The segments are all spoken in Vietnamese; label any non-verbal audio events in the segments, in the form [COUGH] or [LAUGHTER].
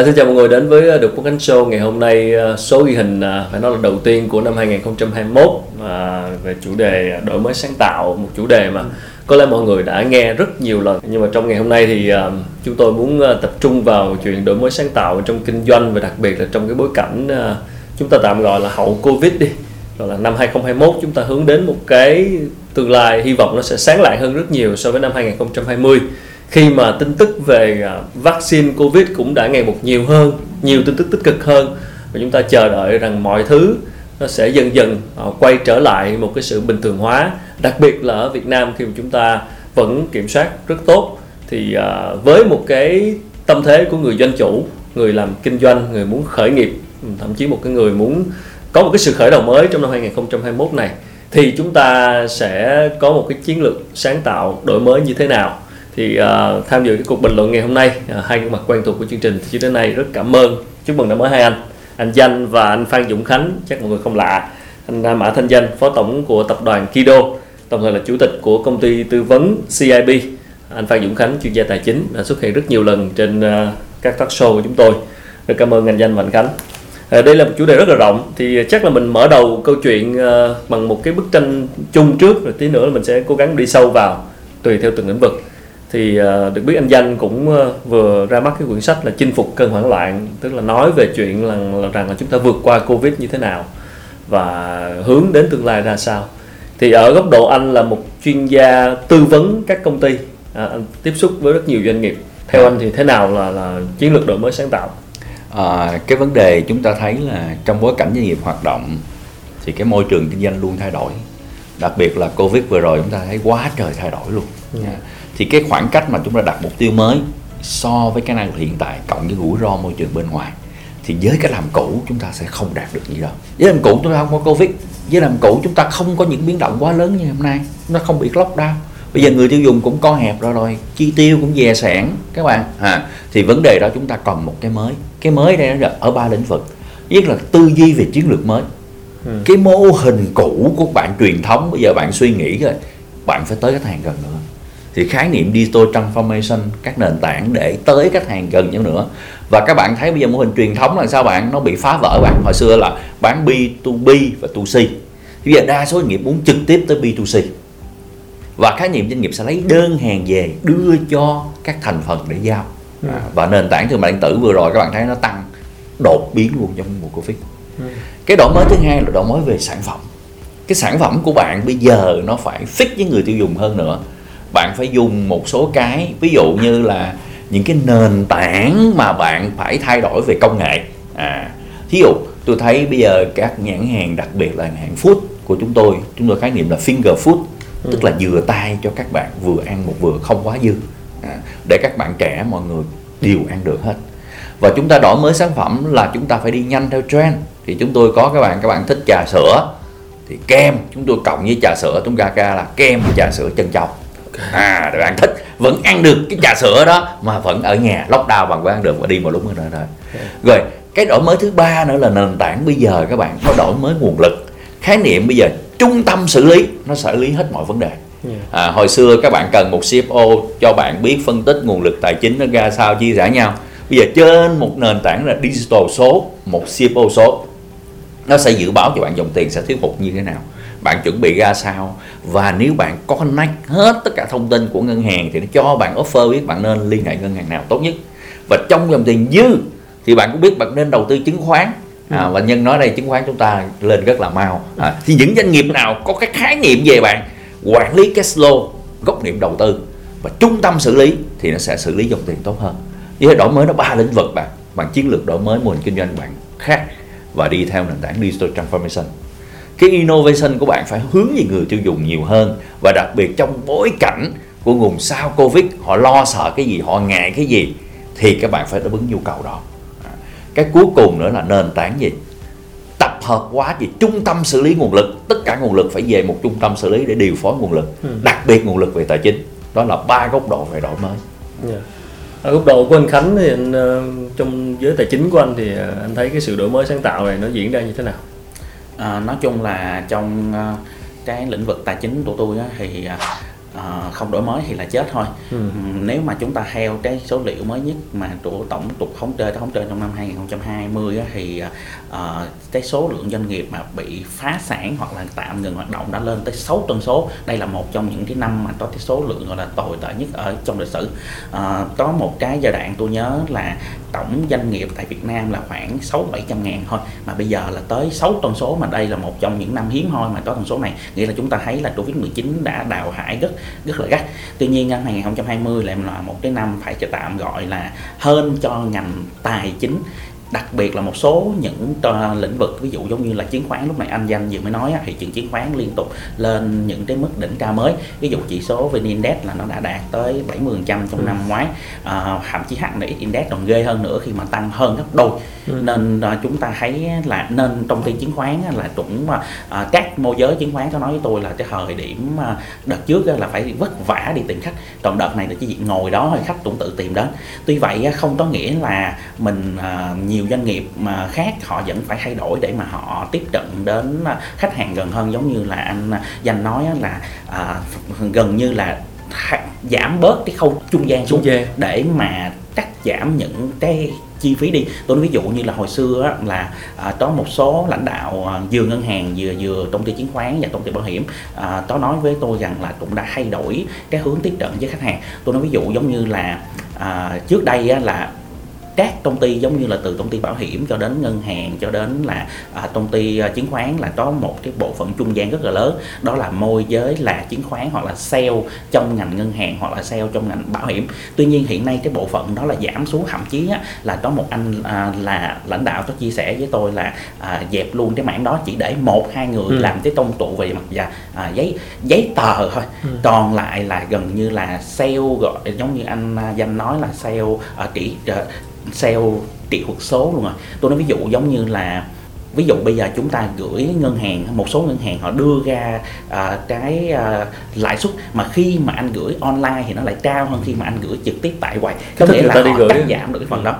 À, xin chào mọi người đến với ờ, được Quốc Khánh Show ngày hôm nay ờ, số ghi hình ờ, phải nói là đầu tiên của năm 2021 à, về chủ đề đổi mới sáng tạo một chủ đề mà có lẽ mọi người đã nghe rất nhiều lần. Nhưng mà trong ngày hôm nay thì uh, chúng tôi muốn uh, tập trung vào chuyện đổi mới sáng tạo trong kinh doanh và đặc biệt là trong cái bối cảnh uh, chúng ta tạm gọi là hậu Covid đi. Rồi là năm 2021 chúng ta hướng đến một cái tương lai hy vọng nó sẽ sáng lại hơn rất nhiều so với năm 2020 khi mà tin tức về à, vaccine covid cũng đã ngày một nhiều hơn, nhiều tin tức tích cực hơn, và chúng ta chờ đợi rằng mọi thứ nó sẽ dần dần à, quay trở lại một cái sự bình thường hóa. Đặc biệt là ở Việt Nam khi mà chúng ta vẫn kiểm soát rất tốt, thì à, với một cái tâm thế của người doanh chủ, người làm kinh doanh, người muốn khởi nghiệp, thậm chí một cái người muốn có một cái sự khởi đầu mới trong năm 2021 này, thì chúng ta sẽ có một cái chiến lược sáng tạo đổi mới như thế nào thì uh, tham dự cái cuộc bình luận ngày hôm nay uh, hai gương mặt quen thuộc của chương trình thì đến nay rất cảm ơn. Chúc mừng năm mới hai anh. Anh Danh và anh Phan Dũng Khánh chắc mọi người không lạ. Anh Mã Thanh Danh phó tổng của tập đoàn Kido đồng thời là chủ tịch của công ty tư vấn CIB anh Phan Dũng Khánh chuyên gia tài chính đã xuất hiện rất nhiều lần trên uh, các talk show của chúng tôi. Rất cảm ơn anh Danh và anh Khánh. Uh, đây là một chủ đề rất là rộng thì chắc là mình mở đầu câu chuyện uh, bằng một cái bức tranh chung trước rồi tí nữa là mình sẽ cố gắng đi sâu vào tùy theo từng lĩnh vực thì uh, được biết anh danh cũng uh, vừa ra mắt cái quyển sách là chinh phục cơn hoảng loạn tức là nói về chuyện là, là rằng là chúng ta vượt qua covid như thế nào và hướng đến tương lai ra sao. Thì ở góc độ anh là một chuyên gia tư vấn các công ty. À, anh tiếp xúc với rất nhiều doanh nghiệp. Theo anh thì thế nào là là chiến lược đổi mới sáng tạo? À, cái vấn đề chúng ta thấy là trong bối cảnh doanh nghiệp hoạt động thì cái môi trường kinh doanh luôn thay đổi. Đặc biệt là covid vừa rồi chúng ta thấy quá trời thay đổi luôn. Ừ. thì cái khoảng cách mà chúng ta đặt mục tiêu mới so với cái năng lực hiện tại cộng với rủi ro môi trường bên ngoài thì với cái làm cũ chúng ta sẽ không đạt được gì đâu với làm cũ chúng ta không có covid với làm cũ chúng ta không có những biến động quá lớn như hôm nay nó không bị lockdown. Bây giờ người tiêu dùng cũng co hẹp rồi rồi chi tiêu cũng dè sản các bạn. À, thì vấn đề đó chúng ta cần một cái mới. Cái mới đây nó ở ba lĩnh vực. Nhất là tư duy về chiến lược mới. Ừ. cái mô hình cũ của bạn truyền thống bây giờ bạn suy nghĩ rồi bạn phải tới khách hàng gần nữa thì khái niệm digital transformation các nền tảng để tới khách hàng gần nhau nữa. Và các bạn thấy bây giờ mô hình truyền thống là sao bạn? Nó bị phá vỡ bạn. Hồi xưa là bán B2B và 2C bây giờ đa số doanh nghiệp muốn trực tiếp tới B2C và khái niệm doanh nghiệp sẽ lấy đơn hàng về đưa cho các thành phần để giao. Ừ. à, và nền tảng thương mại điện tử vừa rồi các bạn thấy nó tăng đột biến luôn trong mùa covid. Ừ. cái đổi mới thứ hai là đổi mới về sản phẩm. Cái sản phẩm của bạn bây giờ nó phải fit với người tiêu dùng hơn nữa bạn phải dùng một số cái ví dụ như là những cái nền tảng mà bạn phải thay đổi về công nghệ. À thí dụ tôi thấy bây giờ các nhãn hàng đặc biệt là hàng food của chúng tôi chúng tôi khái niệm là finger food ừ. tức là vừa tay cho các bạn vừa ăn một vừa không quá dư. À, để các bạn trẻ mọi người đều ăn được hết. Và chúng ta đổi mới sản phẩm là chúng ta phải đi nhanh theo trend. Thì chúng tôi có các bạn các bạn thích trà sữa thì kem chúng tôi cộng với trà sữa chúng ta ca là kem trà sữa chân châu à các bạn thích. Vẫn ăn được cái trà sữa đó mà vẫn ở nhà. Lockdown bằng ăn được và đi một lúc nữa rồi rồi. Cái đổi mới thứ ba nữa là nền tảng bây giờ các bạn. Có đổi mới nguồn lực. Khái niệm bây giờ trung tâm xử lý nó xử lý hết mọi vấn đề. À, hồi xưa các bạn cần một CFO cho bạn biết phân tích nguồn lực tài chính nó ra sao chia sẻ nhau. Bây giờ trên một nền tảng là digital số một CFO số. Nó sẽ dự báo cho bạn dòng tiền sẽ thiếu hụt như thế nào bạn chuẩn bị ra sao? Và nếu bạn có connect hết tất cả thông tin của ngân hàng thì nó cho bạn offer biết bạn nên liên hệ ngân hàng nào tốt nhất. Và trong dòng tiền dư thì bạn cũng biết bạn nên đầu tư chứng khoán. À, và nhân nói đây chứng khoán chúng ta lên rất là mau. À, thì những doanh nghiệp nào có cái khái niệm về bạn? Quản lý cash flow góc niệm đầu tư. Và trung tâm xử lý thì nó sẽ xử lý dòng tiền tốt hơn. Như thế đổi mới nó ba lĩnh vực bạn. Bằng chiến lược đổi mới mô hình kinh doanh bạn khác và đi theo nền tảng digital transformation cái innovation của bạn phải hướng về người tiêu dùng nhiều hơn và đặc biệt trong bối cảnh của vùng sau covid họ lo sợ cái gì họ ngại cái gì thì các bạn phải đáp ứng nhu cầu đó cái cuối cùng nữa là nền tảng gì tập hợp quá gì trung tâm xử lý nguồn lực tất cả nguồn lực phải về một trung tâm xử lý để điều phối nguồn lực ừ. đặc biệt nguồn lực về tài chính đó là ba góc độ về đổi mới yeah. Dạ. ở góc độ của anh Khánh thì anh, uh, trong giới tài chính của anh thì uh, anh thấy cái sự đổi mới sáng tạo này nó diễn ra như thế nào à, nói chung là trong uh, cái lĩnh vực tài chính của tôi á, thì uh, không đổi mới thì là chết thôi. Ừ. nếu mà chúng ta theo cái số liệu mới nhất mà của tổng cục thống kê thống kê trong năm 2020 á, thì uh, cái số lượng doanh nghiệp mà bị phá sản hoặc là tạm ngừng hoạt động đã lên tới 6 con số. Đây là một trong những cái năm mà có cái số lượng gọi là tồi tệ nhất ở trong lịch sử. Uh, có một cái giai đoạn tôi nhớ là tổng doanh nghiệp tại Việt Nam là khoảng 6 700 ngàn thôi. Mà bây giờ là tới 6 con số mà đây là một trong những năm hiếm hoi mà có con số này. Nghĩa là chúng ta thấy là Covid-19 đã đào hải rất rất là gắt. Tuy nhiên, năm 2020 lại là một cái năm phải tạm gọi là hơn cho ngành tài chính đặc biệt là một số những uh, lĩnh vực ví dụ giống như là chứng khoán lúc này anh danh vừa mới nói thì chuyện chứng khoán liên tục lên những cái mức đỉnh cao mới ví dụ chỉ số VN Index là nó đã đạt tới 70% trong ừ. năm ngoái uh, thậm chí HNX Index còn ghê hơn nữa khi mà tăng hơn gấp đôi ừ. nên uh, chúng ta thấy là nên công ty chứng khoán là cũng uh, các môi giới chứng khoán có nói với tôi là cái thời điểm đợt trước là phải vất vả đi tìm khách còn đợt này là chỉ ngồi đó thôi khách cũng tự tìm đến tuy vậy không có nghĩa là mình uh, nhiều nhiều doanh nghiệp mà khác họ vẫn phải thay đổi để mà họ tiếp cận đến à, khách hàng gần hơn. Giống như là anh à, danh nói là à, gần như là giảm bớt cái khâu trung gian xuống trung gian. để mà cắt giảm những cái chi phí đi. Tôi nói ví dụ như là hồi xưa á, là à, có một số lãnh đạo à, vừa ngân hàng vừa vừa công ty chứng khoán và công ty bảo hiểm à, có nói với tôi rằng là cũng đã thay đổi cái hướng tiếp cận với khách hàng. Tôi nói ví dụ giống như là à, trước đây á, là các công ty giống như là từ công ty bảo hiểm cho đến ngân hàng cho đến là à, công ty à, chứng khoán là có một cái bộ phận trung gian rất là lớn đó là môi giới là chứng khoán hoặc là sale trong ngành ngân hàng hoặc là sale trong ngành bảo hiểm tuy nhiên hiện nay cái bộ phận đó là giảm xuống thậm chí á, là có một anh à, là lãnh đạo có chia sẻ với tôi là à, dẹp luôn cái mảng đó chỉ để một hai người ừ. làm cái công tụ về mặt và à, giấy giấy tờ thôi ừ. còn lại là gần như là sale gọi giống như anh à, danh nói là sale à, chỉ à, sale kỹ thuật số luôn rồi tôi nói ví dụ giống như là ví dụ bây giờ chúng ta gửi ngân hàng một số ngân hàng họ đưa ra uh, cái uh, lãi suất mà khi mà anh gửi online thì nó lại cao hơn khi mà anh gửi trực tiếp tại quầy có nghĩa là họ cắt giảm được cái phần đó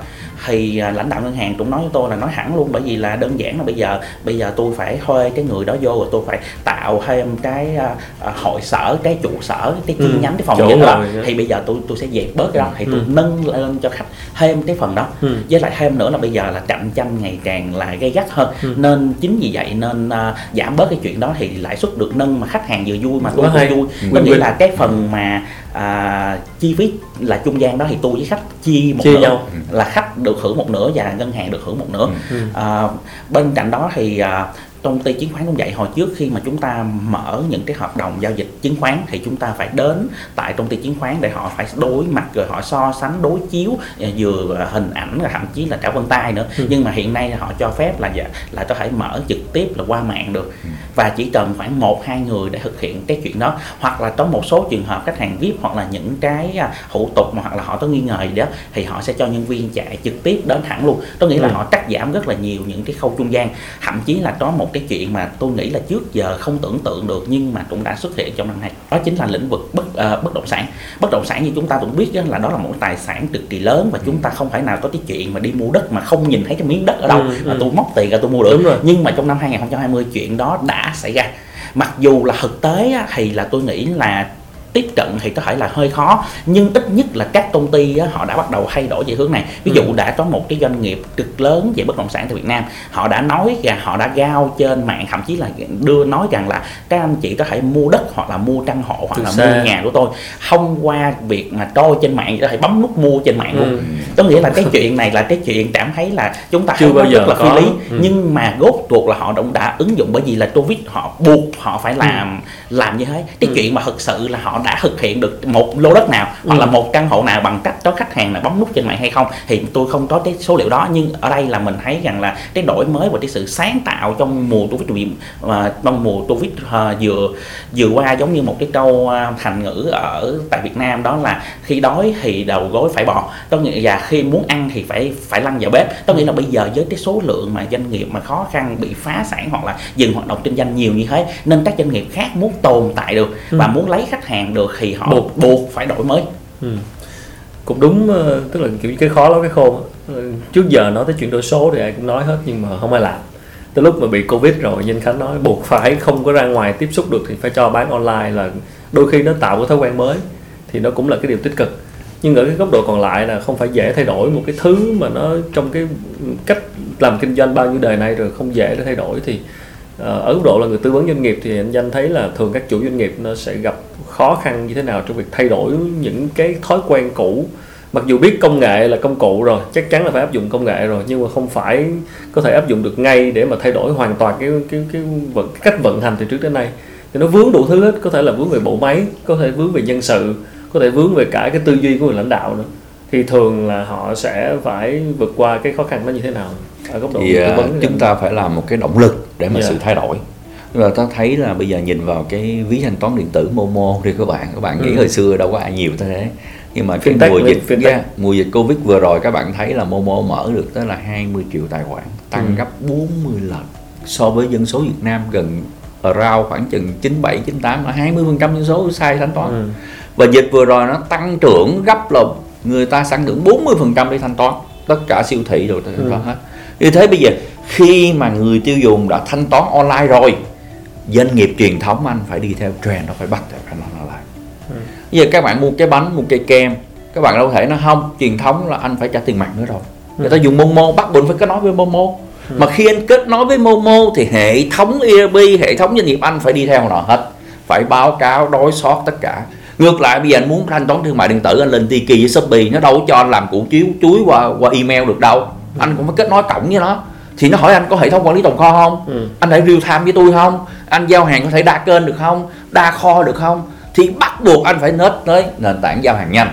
thì uh, lãnh đạo ngân hàng cũng nói với tôi là nói hẳn luôn bởi vì là đơn giản là bây giờ bây giờ tôi phải thuê cái người đó vô rồi tôi phải tạo thêm cái uh, hội sở cái trụ sở cái chi ừ, nhánh cái phòng vậy đó thì bây giờ tôi tôi sẽ dẹp bớt cái đó thì ừ. tôi nâng lên cho khách thêm cái phần đó ừ. với lại thêm nữa là bây giờ là cạnh tranh ngày càng là gây gắt hơn ừ. nên chính vì vậy nên uh, giảm bớt cái chuyện đó thì lãi suất được nâng mà khách hàng vừa vui mà tôi cũng vui ừ. có nghĩa là cái phần mà à, chi phí là trung gian đó thì tôi với khách chia một chia nhau. là khách được hưởng một nửa và ngân hàng được hưởng một nửa ừ. à, bên cạnh đó thì à, công ty chứng khoán cũng vậy hồi trước khi mà chúng ta mở những cái hợp đồng giao dịch chứng khoán thì chúng ta phải đến tại công ty chứng khoán để họ phải đối mặt rồi họ so sánh đối chiếu à, vừa hình ảnh rồi thậm chí là cả vân tay nữa ừ. nhưng mà hiện nay họ cho phép là là có thể mở trực tiếp là qua mạng được ừ. và chỉ cần khoảng một hai người để thực hiện cái chuyện đó hoặc là có một số trường hợp khách hàng vip hoặc là những cái à, thủ tục mà hoặc là họ có nghi ngờ gì đó thì họ sẽ cho nhân viên chạy trực tiếp đến thẳng luôn nghĩa là ừ. họ cắt giảm rất là nhiều những cái khâu trung gian thậm chí là có một cái chuyện mà tôi nghĩ là trước giờ không tưởng tượng được nhưng mà cũng đã xuất hiện trong năm nay. Đó chính là lĩnh vực bất uh, bất động sản. Bất động sản như chúng ta cũng biết là đó là một tài sản cực kỳ lớn và chúng ta không phải nào có cái chuyện mà đi mua đất mà không nhìn thấy cái miếng đất ở đâu ừ, mà ừ. tôi móc tiền ra tôi mua được. Nhưng mà trong năm 2020 chuyện đó đã xảy ra. Mặc dù là thực tế thì là tôi nghĩ là tiếp cận thì có thể là hơi khó nhưng ít nhất là các công ty á, họ đã bắt đầu thay đổi về hướng này ví dụ ừ. đã có một cái doanh nghiệp cực lớn về bất động sản tại Việt Nam họ đã nói rằng họ đã giao trên mạng thậm chí là đưa nói rằng là các anh chị có thể mua đất hoặc là mua căn hộ hoặc Từ là xa. mua nhà của tôi thông qua việc mà coi trên mạng có thể bấm nút mua trên mạng luôn ừ. có nghĩa là cái chuyện này là cái chuyện cảm thấy là chúng ta chưa bao giờ rất là phi lý ừ. nhưng mà gốc ruột là họ cũng đã ứng dụng bởi vì là covid họ buộc họ phải làm ừ. làm như thế cái ừ. chuyện mà thực sự là họ đã thực hiện được một lô đất nào hoặc là ừ. một căn hộ nào bằng cách có khách hàng là bấm nút trên mạng hay không thì tôi không có cái số liệu đó nhưng ở đây là mình thấy rằng là cái đổi mới và cái sự sáng tạo trong mùa covid và trong mùa covid uh, vừa vừa qua giống như một cái câu uh, thành ngữ ở tại Việt Nam đó là khi đói thì đầu gối phải bò có nghĩa là khi muốn ăn thì phải phải lăn vào bếp có nghĩa là bây giờ với cái số lượng mà doanh nghiệp mà khó khăn bị phá sản hoặc là dừng hoạt động kinh doanh nhiều như thế nên các doanh nghiệp khác muốn tồn tại được và ừ. muốn lấy khách hàng được thì họ buộc. buộc phải đổi mới. Ừ. cũng đúng ờ, tức là kiểu cái khó lắm cái khôn. Ờ, trước giờ nói tới chuyển đổi số thì ai cũng nói hết nhưng mà không ai làm. Tới lúc mà bị covid rồi nhân khánh nói buộc phải không có ra ngoài tiếp xúc được thì phải cho bán online là đôi khi nó tạo cái thói quen mới thì nó cũng là cái điều tích cực. Nhưng ở cái góc độ còn lại là không phải dễ thay đổi một cái thứ mà nó trong cái cách làm kinh doanh bao nhiêu đời nay rồi không dễ để thay đổi thì ờ, ở góc độ là người tư vấn doanh nghiệp thì anh danh thấy là thường các chủ doanh nghiệp nó sẽ gặp khó khăn như thế nào trong việc thay đổi những cái thói quen cũ? Mặc dù biết công nghệ là công cụ rồi chắc chắn là phải áp dụng công nghệ rồi nhưng mà không phải có thể áp dụng được ngay để mà thay đổi hoàn toàn cái cái cái, cái cách vận hành từ trước đến nay. Thì nó vướng đủ thứ hết có thể là vướng về bộ máy có thể vướng về nhân sự có thể vướng về cả cái tư duy của người lãnh đạo nữa. Thì thường là họ sẽ phải vượt qua cái khó khăn đó như thế nào? Ở góc độ thì vấn chúng ta phải làm một cái động lực để mà yeah. sự thay đổi mà ta thấy là bây giờ nhìn vào cái ví thanh toán điện tử Momo đi các bạn các bạn nghĩ ừ. hồi xưa đâu có ai nhiều thế nhưng mà cái mùa dịch yeah, mùa dịch Covid vừa rồi các bạn thấy là Momo mở được tới là 20 triệu tài khoản tăng ừ. gấp 40 lần so với dân số Việt Nam gần around khoảng chừng 97 98 là 20 phần trăm dân số sai thanh toán ừ. và dịch vừa rồi nó tăng trưởng gấp là người ta sản lượng 40 phần trăm đi thanh toán tất cả siêu thị rồi thanh toán ừ. hết như thế bây giờ khi mà người tiêu dùng đã thanh toán online rồi doanh nghiệp truyền thống anh phải đi theo trend nó phải bắt theo phải nó lại. Ừ. bây giờ các bạn mua cái bánh mua cây kem các bạn đâu thể nó không truyền thống là anh phải trả tiền mặt nữa rồi. Người ta dùng momo bắt buộc phải kết nối với momo. Ừ. mà khi anh kết nối với momo thì hệ thống ERP hệ thống doanh nghiệp anh phải đi theo nó hết. Phải báo cáo đối sót tất cả. Ngược lại bây giờ anh muốn thanh toán thương mại điện tử anh lên Tiki với Shopee nó đâu có cho anh làm củ chiếu chuối qua qua email được đâu. Anh cũng phải kết nối cổng với nó thì nó hỏi anh có hệ thống quản lý tồn kho không? Ừ. anh phải real time với tôi không? Anh giao hàng có thể đa kênh được không? Đa kho được không? Thì bắt buộc anh phải nết tới nền tảng giao hàng nhanh.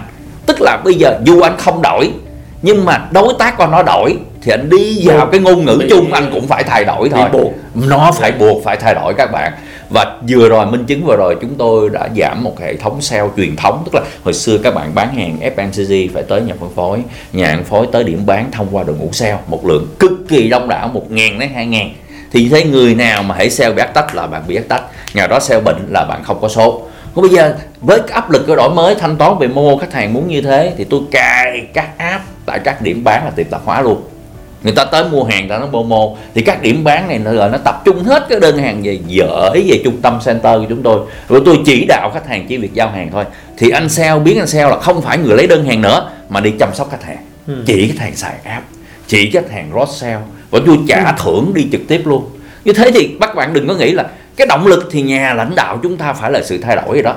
Tức là bây giờ dù anh không đổi nhưng mà đối tác của nó đổi thì anh đi vào cái ngôn ngữ chung anh cũng phải thay đổi thôi. nó phải buộc phải thay đổi các bạn và vừa rồi minh chứng vừa rồi chúng tôi đã giảm một hệ thống sale truyền thống. Tức là hồi xưa các bạn bán hàng FMCG phải tới nhà phân phối. Nhà phân phối tới điểm bán thông qua đội ngũ sale một lượng cực kỳ đông đảo, một ngàn đến hai ngàn. Thì thấy người nào mà hãy sale bị ác tách là bạn bị ác tách nhà đó sale bệnh là bạn không có số còn bây giờ với áp lực của đổi mới thanh toán về mô khách hàng muốn như thế thì tôi cài các app tại các điểm bán là tiệm tạp hóa luôn người ta tới mua hàng ta nó Momo thì các điểm bán này nó gọi nó tập trung hết cái đơn hàng về dở về trung tâm center của chúng tôi. Rồi tôi chỉ đạo khách hàng chỉ việc giao hàng thôi. Thì anh sale biến anh sale là không phải người lấy đơn hàng nữa mà đi chăm sóc khách hàng. Ừ. chỉ khách hàng xài app chỉ khách hàng cross sale và tôi trả ừ. thưởng đi trực tiếp luôn. Như thế thì các bạn đừng có nghĩ là cái động lực thì nhà lãnh đạo chúng ta phải là sự thay đổi rồi đó.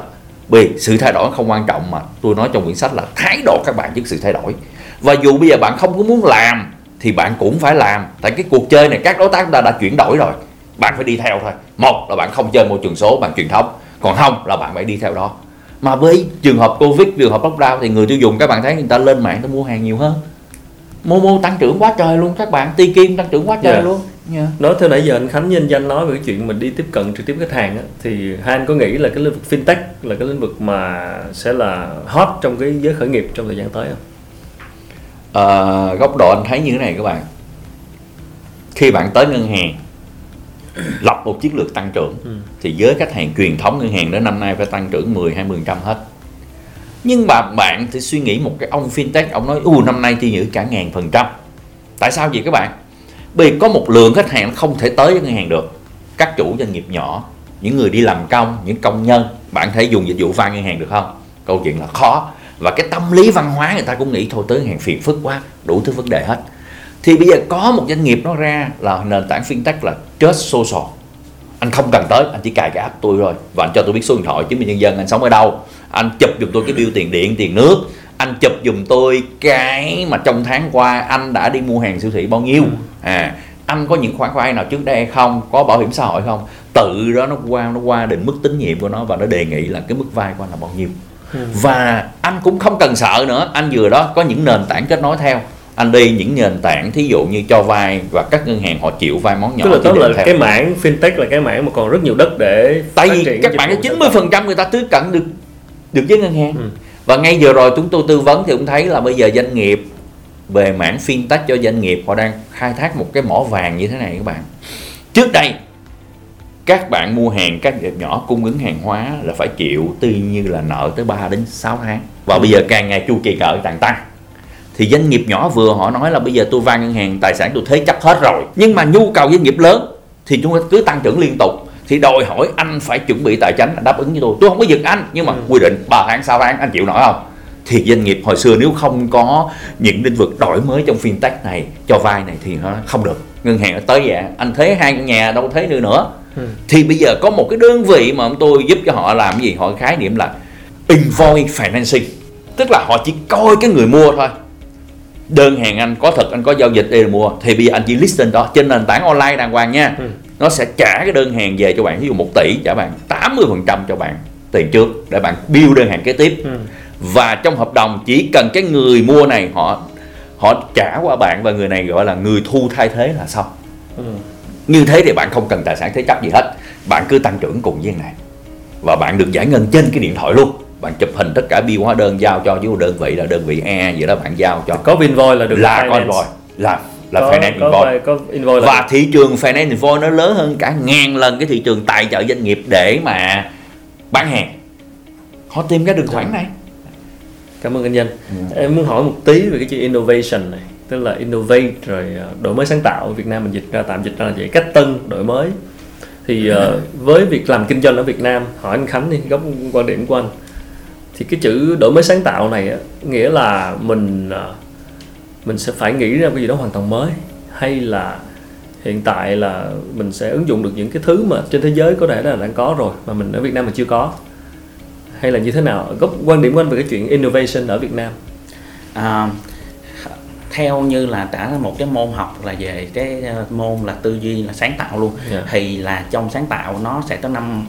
Vì sự thay đổi không quan trọng mà. Tôi nói trong quyển sách là thái độ các bạn chứ sự thay đổi. Và dù bây giờ bạn không có muốn làm thì bạn cũng phải làm. Tại cái cuộc chơi này các đối tác chúng ta đã chuyển đổi rồi. Bạn phải đi theo thôi. Một là bạn không chơi môi trường số bằng truyền thống. Còn không là bạn phải đi theo đó. Mà với trường hợp covid trường hợp lockdown thì người tiêu dùng các bạn thấy người ta lên mạng ta mua hàng nhiều hơn. Momo tăng trưởng quá trời luôn các bạn. Ti Kim tăng trưởng quá trời yeah. luôn. Yeah. nói theo nãy giờ anh Khánh nhân danh nói về cái chuyện mình đi tiếp cận trực tiếp khách hàng á, thì hai anh có nghĩ là cái lĩnh vực fintech là cái lĩnh vực mà sẽ là hot trong cái giới khởi nghiệp trong thời gian tới không? À, góc độ anh thấy như thế này các bạn. Khi bạn tới ngân hàng lập một chiến lược tăng trưởng ừ. thì với khách hàng truyền thống ngân hàng đến năm nay phải tăng trưởng 10 20 trăm hết. Nhưng mà bạn thì suy nghĩ một cái ông fintech ông nói u năm nay chỉ giữ cả ngàn phần trăm. Tại sao vậy các bạn? Vì có một lượng khách hàng không thể tới với ngân hàng được. Các chủ doanh nghiệp nhỏ những người đi làm công những công nhân bạn thể dùng dịch vụ vay ngân hàng được không? Câu chuyện là khó và cái tâm lý văn hóa người ta cũng nghĩ thôi tới hàng phiền phức quá đủ thứ vấn đề hết. Thì bây giờ có một doanh nghiệp nó ra là nền tảng fintech là just social. Anh không cần tới anh chỉ cài cái app tôi rồi và anh cho tôi biết số điện thoại chứng minh nhân dân anh sống ở đâu. Anh chụp giùm tôi cái bill tiền điện tiền nước. Anh chụp giùm tôi cái mà trong tháng qua anh đã đi mua hàng siêu thị bao nhiêu. À anh có những khoản vay nào trước đây hay không? Có bảo hiểm xã hội không? Tự đó nó qua nó qua định mức tín nhiệm của nó và nó đề nghị là cái mức vay của anh là bao nhiêu ừ. và anh cũng không cần sợ nữa. Anh vừa đó có những nền tảng kết nối theo. Anh đi những nền tảng thí dụ như cho vay và các ngân hàng họ chịu vay món nhỏ tức là tức là cái mảng fintech là cái mảng mà còn rất nhiều đất để tại vì các bạn chín mươi phần trăm người ta tiếp cận được được với ngân hàng. Ừ. và ngay vừa rồi chúng tôi tư vấn thì cũng thấy là bây giờ doanh nghiệp về mảng fintech cho doanh nghiệp họ đang khai thác một cái mỏ vàng như thế này các bạn. Trước đây các bạn mua hàng các doanh nhỏ cung ứng hàng hóa là phải chịu tuy như là nợ tới 3 đến 6 tháng. Và bây giờ càng ngày chu kỳ nợ càng tăng. Thì doanh nghiệp nhỏ vừa họ nói là bây giờ tôi vay ngân hàng tài sản tôi thế chấp hết rồi. Nhưng mà nhu cầu doanh nghiệp lớn thì chúng ta cứ tăng trưởng liên tục. Thì đòi hỏi anh phải chuẩn bị tài chính đáp ứng với tôi. Tôi không có giật anh nhưng mà Ừ. quy định 3 tháng 6 tháng anh chịu nổi không? Thì doanh nghiệp hồi xưa nếu không có những lĩnh vực đổi mới trong fintech này cho vay này thì nó không được. Ngân hàng tới vậy. Anh thế hai căn nhà đâu thế nữa nữa Ừ. thì bây giờ có một cái đơn vị mà ông tôi giúp cho họ làm cái gì? Họ khái niệm là invoice financing. Tức là họ chỉ coi cái người mua thôi. Đơn hàng anh có thật anh có giao dịch để mua. Thì bây giờ anh chỉ list lên đó trên nền tảng online đàng hoàng nha. Ừ. nó sẽ trả cái đơn hàng về cho bạn. Ví dụ 1 tỷ trả bạn 80 phần trăm cho bạn tiền trước để bạn build đơn hàng kế tiếp. Ừ. và trong hợp đồng chỉ cần cái người mua này họ họ trả qua bạn và người này gọi là người thu thay thế là xong. Ừ. như thế thì bạn không cần tài sản thế chấp gì hết. Bạn cứ tăng trưởng cùng với này và bạn được giải ngân trên cái điện thoại luôn. Bạn chụp hình tất cả bill hóa đơn giao cho với đơn vị là đơn vị E vậy đó bạn giao cho. Có invoice là được là con invoice là là có, finance có, invoice có invoice là và thị trường finance invoice nó lớn hơn cả ngàn lần cái thị trường tài trợ doanh nghiệp để mà bán hàng. Họ tìm ra được khoản này. Cảm ơn anh Danh. Ừ. Em muốn hỏi một tí về cái chữ innovation này, tức là innovate rồi à, đổi mới sáng tạo. Việt Nam mình dịch ra tạm dịch ra là vậy. Cách tân đổi mới. Thì uh, với việc làm kinh doanh ở Việt Nam, hỏi anh Khánh đi góc quan điểm của anh. Thì cái chữ đổi mới sáng tạo này á, nghĩa là mình uh, mình sẽ phải nghĩ ra cái gì đó hoàn toàn mới hay là hiện tại là mình sẽ ứng dụng được những cái thứ mà trên thế giới có thể là đang có rồi mà mình ở Việt Nam mình chưa có? Hay là như thế nào? Góc quan điểm của anh về cái chuyện innovation ở Việt Nam? À, theo như là đã một cái môn học là về cái ờ, môn là tư duy là sáng tạo luôn Dạ. thì là trong sáng tạo nó sẽ có năm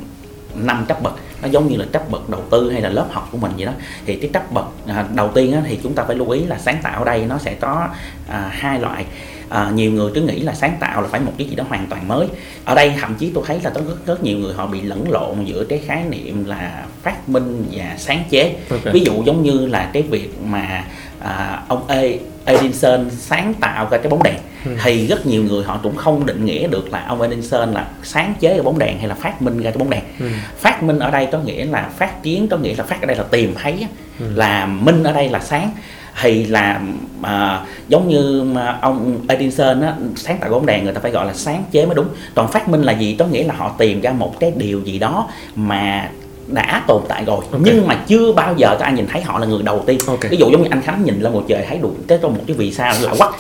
năm cấp bậc. Nó giống như là cấp bậc đầu tư hay là lớp học của mình vậy đó. Thì cái cấp bậc à, đầu tiên á, thì chúng ta phải lưu ý là sáng tạo ở đây nó sẽ có à, hai loại. À, nhiều người cứ nghĩ là sáng tạo là phải một cái gì đó hoàn toàn mới. Ở đây thậm chí tôi thấy là có rất, rất nhiều người họ bị lẫn lộn giữa cái khái niệm là phát minh và sáng chế. Ok. ví dụ giống như là cái việc mà à, ông A. Edison sáng tạo ra cái bóng đèn. Thì rất nhiều người họ cũng không định nghĩa được là ông Edison là sáng chế cái bóng đèn hay là phát minh ra cái bóng đèn. Ừ. phát minh ở đây có nghĩa là phát kiến có nghĩa là phát ở đây là tìm thấy á, là minh ở đây là sáng. Thì là à, giống như mà ông Edison á, sáng tạo bóng đèn người ta phải gọi là sáng chế mới đúng. Còn phát minh là gì? Có nghĩa là họ tìm ra một cái điều gì đó mà đã tồn tại rồi. Ok. nhưng mà chưa bao giờ có ai nhìn thấy họ là người đầu tiên. Ok. ví dụ giống như anh Khánh nhìn lên bầu trời thấy đủ cái có một cái vì sao lạ quắc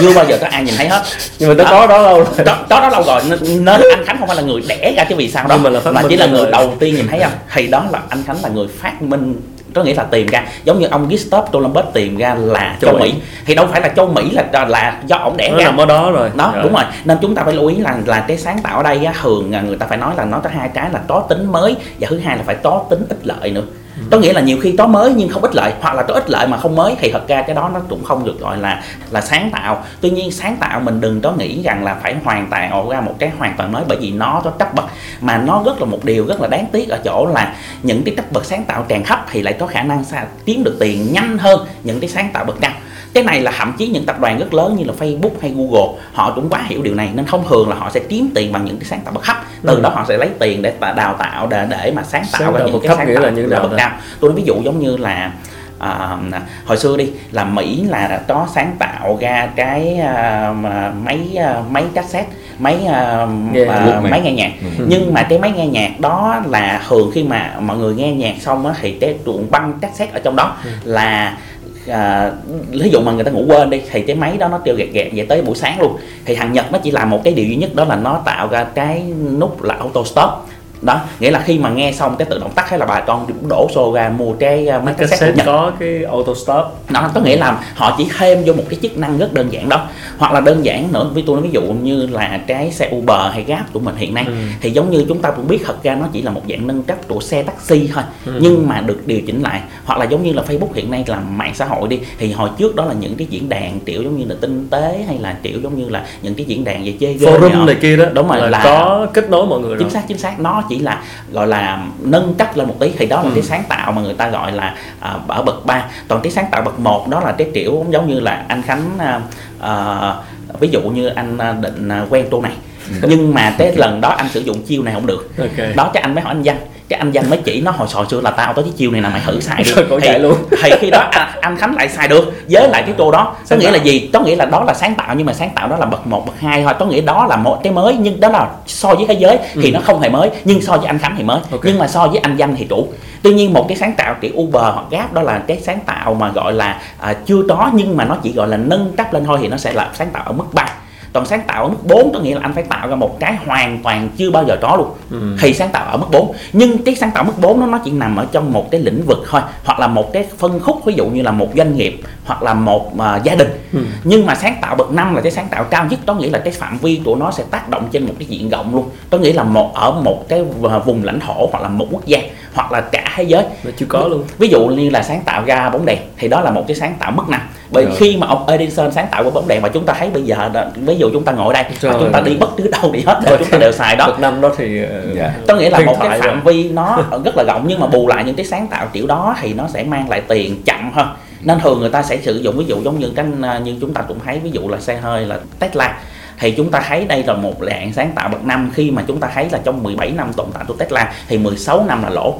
chưa bao giờ có ai nhìn thấy hết. Nhưng mà nó có đó lâu rồi. Đó, đó đó lâu rồi. Nên, nên anh Khánh không phải là người đẻ ra cái vì sao đó Nhưng mà là mà chỉ là người đầu tiên nhìn thấy không thì đó là anh Khánh là người phát minh có nghĩa là tìm ra giống như ông Gustav Columbus tìm ra là Châu châu Mỹ. Mỹ. Thì đâu phải là châu Mỹ là là do ổng đẻ nó ra. nằm ở đó rồi. Đó đúng rồi. Nên chúng ta phải lưu ý là là cái sáng tạo ở đây á, thường người ta phải nói là nó có hai cái là có tính mới và thứ hai là phải có tính ích lợi nữa có nghĩa là nhiều khi có mới nhưng không ích lợi hoặc là có ích lợi mà không mới thì thật ra cái đó nó cũng không được gọi là là sáng tạo. Tuy nhiên sáng tạo mình đừng có nghĩ rằng là phải hoàn toàn ổ ra một cái hoàn toàn mới bởi vì nó có cấp bậc. Mà nó rất là một điều rất là đáng tiếc ở chỗ là những cái cấp bậc sáng tạo tràn thấp thì lại có khả năng xa, kiếm được tiền nhanh hơn những cái sáng tạo bậc cao cái này là thậm chí những tập đoàn rất lớn như là Facebook hay Google họ cũng quá hiểu điều này nên thông thường là họ sẽ kiếm tiền bằng những cái sáng tạo bậc thấp từ Ừ. đó họ sẽ lấy tiền để đào tạo để để mà sáng tạo Sáng ra những cái sáng nghĩa tạo là nào bậc cao tôi nói ví dụ giống như là à, hồi xưa đi là Mỹ là có sáng tạo ra cái à, máy à, máy cassette máy à, Nghe. à, máy nghe nhạc Ừ. nhưng mà cái máy nghe nhạc đó là thường khi mà mọi người nghe nhạc xong á thì cái cuộn băng cassette ở trong đó Ừ. là à, ví dụ mà người ta ngủ quên đi thì cái máy đó nó kêu gẹt gẹt về tới buổi sáng luôn. Thì thằng Nhật nó chỉ làm một cái điều duy nhất đó là nó tạo ra cái nút là auto stop đó nghĩa là khi mà nghe xong cái tự động tắt hay là bà con đổ xô ra mua cái uh, máy cassette của Nhật. có cái auto stop. Đó có nghĩa là họ chỉ thêm vô một cái chức năng rất đơn giản đó. Hoặc là đơn giản nữa ví tôi nói ví dụ như là cái xe Uber hay Grab của mình hiện nay Ừ. thì giống như chúng ta cũng biết thật ra nó chỉ là một dạng nâng cấp của xe taxi thôi Ừ. nhưng mà được điều chỉnh lại. Hoặc là giống như là Facebook hiện nay là mạng xã hội đi thì hồi trước đó là những cái diễn đàn kiểu giống như là tinh tế hay là kiểu giống như là những cái diễn đàn về chơi game forum này kia đó Đúng rồi, là, là- có kết nối mọi người chính xác chính xác. Nó chỉ là gọi là nâng cấp lên một tí thì đó là Ừ. cái sáng tạo mà người ta gọi là à, ở bậc 3 còn cái sáng tạo bậc 1 đó là cái kiểu giống như là anh Khánh à, à, ví dụ như anh à, định à, quen tô này. Nhưng mà cái lần đó anh sử dụng chiêu này không được. Ok. đó cái anh mới hỏi anh danh cái anh danh mới chỉ nó hồi hồi xưa là tao tới cái chiêu này là mày thử xài đi. Rồi cổ chạy luôn. [LAUGHS] thì khi đó anh, anh khánh lại xài được với lại cái tô đó. Có nghĩa là gì? Có nghĩa là đó là sáng tạo nhưng mà sáng tạo đó là bậc một bậc hai thôi. Có nghĩa đó là một cái mới nhưng đó là so với thế giới thì nó không hề mới nhưng so với anh khánh thì mới. Ok. nhưng mà so với anh danh thì đủ. Tuy nhiên một cái sáng tạo kiểu uber hoặc grab đó là cái sáng tạo mà gọi là à, chưa có nhưng mà nó chỉ gọi là nâng cấp lên thôi thì nó sẽ là sáng tạo ở mức 3 còn sáng tạo ở mức 4 có nghĩa là anh phải tạo ra một cái hoàn toàn chưa bao giờ có luôn. Ừ. thì sáng tạo ở mức 4 nhưng cái sáng tạo mức 4 nó nó chỉ nằm ở trong một cái lĩnh vực thôi hoặc là một cái phân khúc ví dụ như là một doanh nghiệp hoặc là một à, gia đình. Ừ. nhưng mà sáng tạo bậc năm là cái sáng tạo cao nhất có nghĩa là cái phạm vi của nó sẽ tác động trên một cái diện rộng luôn. Có nghĩa là một ở một cái vùng lãnh thổ hoặc là một quốc gia hoặc là cả thế giới Nó chưa có luôn ví dụ như là sáng tạo ra bóng đèn thì đó là một cái sáng tạo mức năm bởi Rồi. khi mà ông Edison sáng tạo ra bóng đèn mà chúng ta thấy bây giờ ví dụ chúng ta ngồi đây Rồi. mà chúng ta đi bất cứ đâu đi hết đều chúng ta đều xài đó năm đó thì ờ, Dạ. có nghĩa là một cái phạm rồi. vi nó [LAUGHS] rất là rộng nhưng mà bù lại những cái sáng tạo kiểu đó thì nó sẽ mang lại tiền chậm hơn nên thường người ta sẽ sử dụng ví dụ giống như cái như chúng ta cũng thấy ví dụ là xe hơi là Tesla thì chúng ta thấy đây là một dạng sáng tạo bậc năm khi mà chúng ta thấy là trong 17 năm tồn tại của Tesla thì 16 năm là lỗ.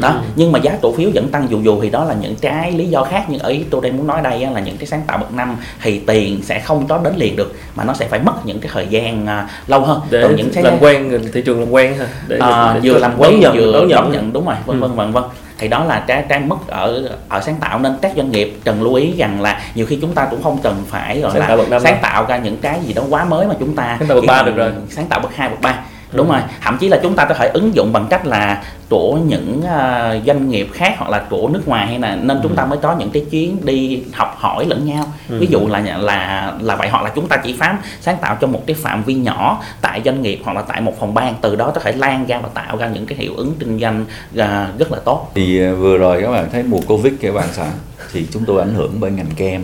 Đó nhưng mà giá cổ phiếu vẫn tăng dù dù thì đó là những cái lý do khác nhưng ở ý tôi đang muốn nói đây là những cái sáng tạo bậc năm thì tiền sẽ không có đến liền được mà nó sẽ phải mất những cái thời gian à, lâu hơn. Để còn những cái làm quen thị trường làm quen ha để, à, để vừa làm quen vừa đón nhận. nhận đúng rồi vân Ừ. vân vân vân thì đó là cái cái mức ở ở sáng tạo. Nên các doanh nghiệp cần lưu ý rằng là nhiều khi chúng ta cũng không cần phải gọi Sáng tạo là năm sáng tạo ra những cái gì đó quá mới mà chúng ta Sáng tạo bậc ba được rồi. sáng tạo bậc hai bậc ba đúng Ừ. rồi thậm chí là chúng ta có thể ứng dụng bằng cách là của những à, doanh nghiệp khác hoặc là của nước ngoài hay là nên chúng ta mới có những cái chuyến đi học hỏi lẫn nhau Ừ. ví dụ là là là vậy hoặc là chúng ta chỉ phám sáng tạo trong một cái phạm vi nhỏ tại doanh nghiệp hoặc là tại một phòng ban từ đó có thể lan ra và tạo ra những cái hiệu ứng kinh doanh à, rất là tốt thì ờ, vừa rồi các bạn thấy mùa covid các bạn xã thì chúng tôi ảnh hưởng bởi ngành kem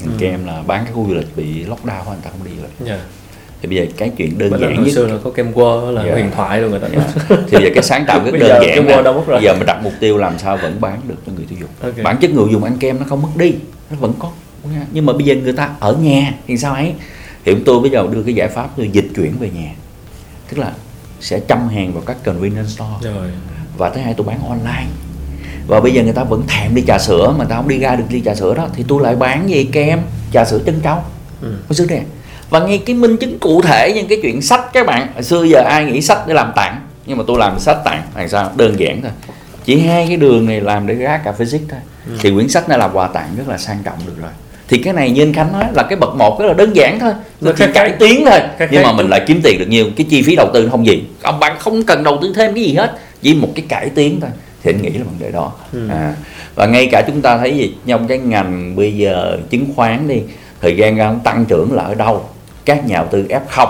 ngành Ừ. kem là bán các khu du lịch bị lockdown anh ta không đi được Dạ. Thì bây giờ cái chuyện đơn Bởi giản hồi nhất xưa là có kem quơ là Dạ. huyền thoại luôn người ta Dạ. thì bây giờ cái sáng tạo [LAUGHS] rất đơn giờ giản mất rồi. bây giờ mình đặt mục tiêu làm sao vẫn bán được cho người tiêu dùng. Ok. bản chất người dùng ăn kem nó không mất đi nó vẫn có. Nhưng mà bây giờ người ta ở nhà thì sao ấy? Thì chúng tôi bây giờ đưa cái giải pháp là dịch chuyển về nhà. Tức là sẽ chăm hàng vào các convenience store. Rồi. Và thứ hai tôi bán online. Và bây giờ người ta vẫn thèm đi trà sữa mà người ta không đi ra được đi trà sữa đó thì tôi lại bán gì kem trà sữa chân trâu Ừ. hồi xưa nè và ngay cái minh chứng cụ thể như cái chuyện sách các bạn. Hồi xưa giờ ai nghĩ sách để làm tặng nhưng mà tôi làm sách tặng làm sao? Đơn giản thôi. Chỉ hai cái đường này làm để gác cà phê xích thôi. Ừ. thì quyển sách này làm quà tặng rất là sang trọng được rồi. Thì cái này như anh Khánh nói là cái bậc một rất là đơn giản thôi. Nó chỉ cải tiến thôi. nhưng mà mình lại kiếm tiền được nhiều. Cái chi phí đầu tư không gì. Còn bạn không cần đầu tư thêm cái gì hết. Chỉ một cái cải tiến thôi. Thì anh nghĩ là vấn đề đó. Ừ. à, và ngay cả chúng ta thấy gì? Trong cái ngành bây giờ chứng khoán đi thời gian ra tăng trưởng là ở đâu các nhà đầu tư F0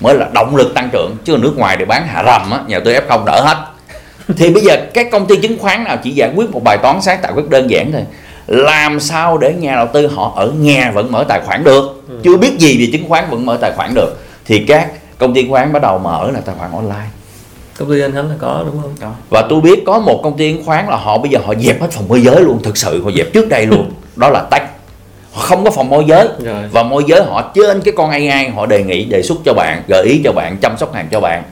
mới là động lực tăng trưởng chứ nước ngoài để bán hạ rầm á nhà đầu tư F0 đỡ hết. Thì bây giờ các công ty chứng khoán nào chỉ giải quyết một bài toán sáng tạo rất đơn giản thôi. Làm sao để nhà đầu tư họ ở nhà vẫn mở tài khoản được? Chưa biết gì về chứng khoán vẫn mở tài khoản được. Thì các công ty chứng khoán bắt đầu mở là tài khoản online. Công ty anh khánh là có đúng không? Đó và tôi biết có một công ty chứng khoán là họ bây giờ họ dẹp hết phòng môi giới luôn thực sự họ dẹp trước đây luôn. Đó là tech không có phòng môi giới. Rồi. Và môi giới họ trên cái con AI họ đề nghị đề xuất cho bạn gợi ý cho bạn chăm sóc hàng cho bạn.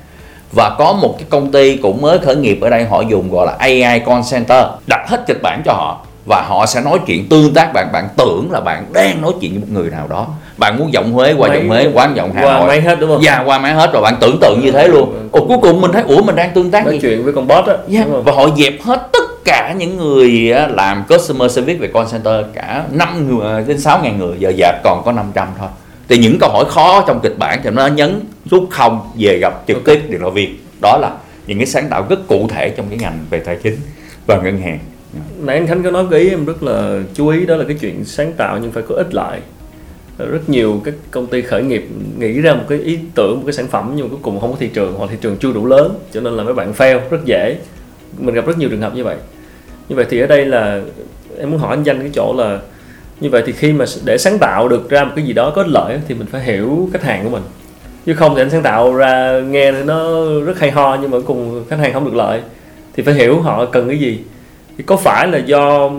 Và có một cái công ty cũng mới khởi nghiệp ở đây họ dùng gọi là AI call center đặt hết kịch bản cho họ. Và họ sẽ nói chuyện tương tác bạn bạn tưởng là bạn đang nói chuyện với một người nào đó. Bạn muốn giọng Huế qua Máy- giọng Huế qua giọng Hà qua Nội. máy hết đúng không? Dạ qua máy hết rồi bạn tưởng tượng như thế luôn. Ồ cuối cùng mình thấy ủa mình đang tương tác nói gì? chuyện với con bot á. Yeah. không? Và họ dẹp hết tất cả những người làm customer service về call center cả 5 người đến 6 ngàn người giờ dẹp còn có 500 thôi. Thì những câu hỏi khó trong kịch bản thì nó nhấn rút không về gặp trực tiếp điện thoại viên đó là những cái sáng tạo rất cụ thể trong cái ngành về tài chính và ngân hàng. Nãy anh khánh có nói cái ý em rất là chú ý đó là cái chuyện sáng tạo nhưng phải có ích lại. Rất nhiều các công ty khởi nghiệp nghĩ ra một cái ý tưởng một cái sản phẩm nhưng mà cuối cùng không có thị trường hoặc thị trường chưa đủ lớn cho nên là mấy bạn fail rất dễ. Mình gặp rất nhiều trường hợp như vậy như vậy thì ở đây là em muốn hỏi anh danh cái chỗ là như vậy thì khi mà để sáng tạo được ra một cái gì đó có lợi thì mình phải hiểu khách hàng của mình. Chứ không thì anh sáng tạo ra nghe nó rất hay ho nhưng mà cùng khách hàng không được lợi. Thì phải hiểu họ cần cái gì. Thì có phải là do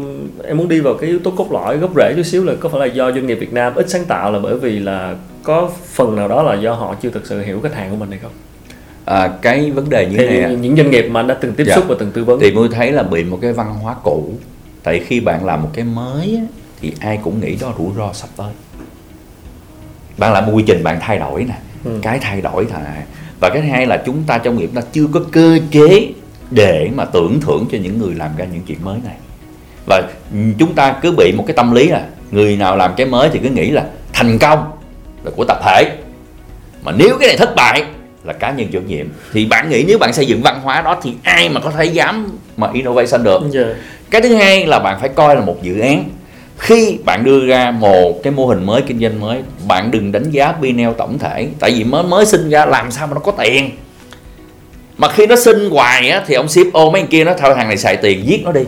em muốn đi vào cái yếu tố cốt lõi, gốc rễ chút xíu là có phải là do doanh nghiệp Việt Nam ít sáng tạo là bởi vì là có phần nào đó là do họ chưa thực sự hiểu khách hàng của mình hay không? À, cái vấn đề như thế này những, những doanh nghiệp mà anh đã từng tiếp Dạ. xúc và từng tư vấn. Thì tôi thấy là bị một cái văn hóa cũ. Tại khi bạn làm một cái mới á, thì ai cũng nghĩ đó rủi ro sắp tới. Bạn làm một quy trình bạn thay đổi nè. Ừ. cái thay đổi thà và cái thứ hai là chúng ta trong nghiệp ta chưa có cơ chế để mà tưởng thưởng cho những người làm ra những chuyện mới này. Và chúng ta cứ bị một cái tâm lý là người nào làm cái mới thì cứ nghĩ là thành công là của tập thể. Mà nếu cái này thất bại là cá nhân chịu nhiệm. Thì bạn nghĩ nếu bạn xây dựng văn hóa đó thì ai mà có thể dám mà innovation được? Dạ. cái thứ hai là bạn phải coi là một dự án. Khi bạn đưa ra một cái mô hình mới kinh doanh mới bạn đừng đánh giá P&L tổng thể. Tại vì mới mới sinh ra làm sao mà nó có tiền. Mà khi nó sinh hoài á thì ông ship ô mấy anh kia nó thôi thằng này xài tiền giết nó đi.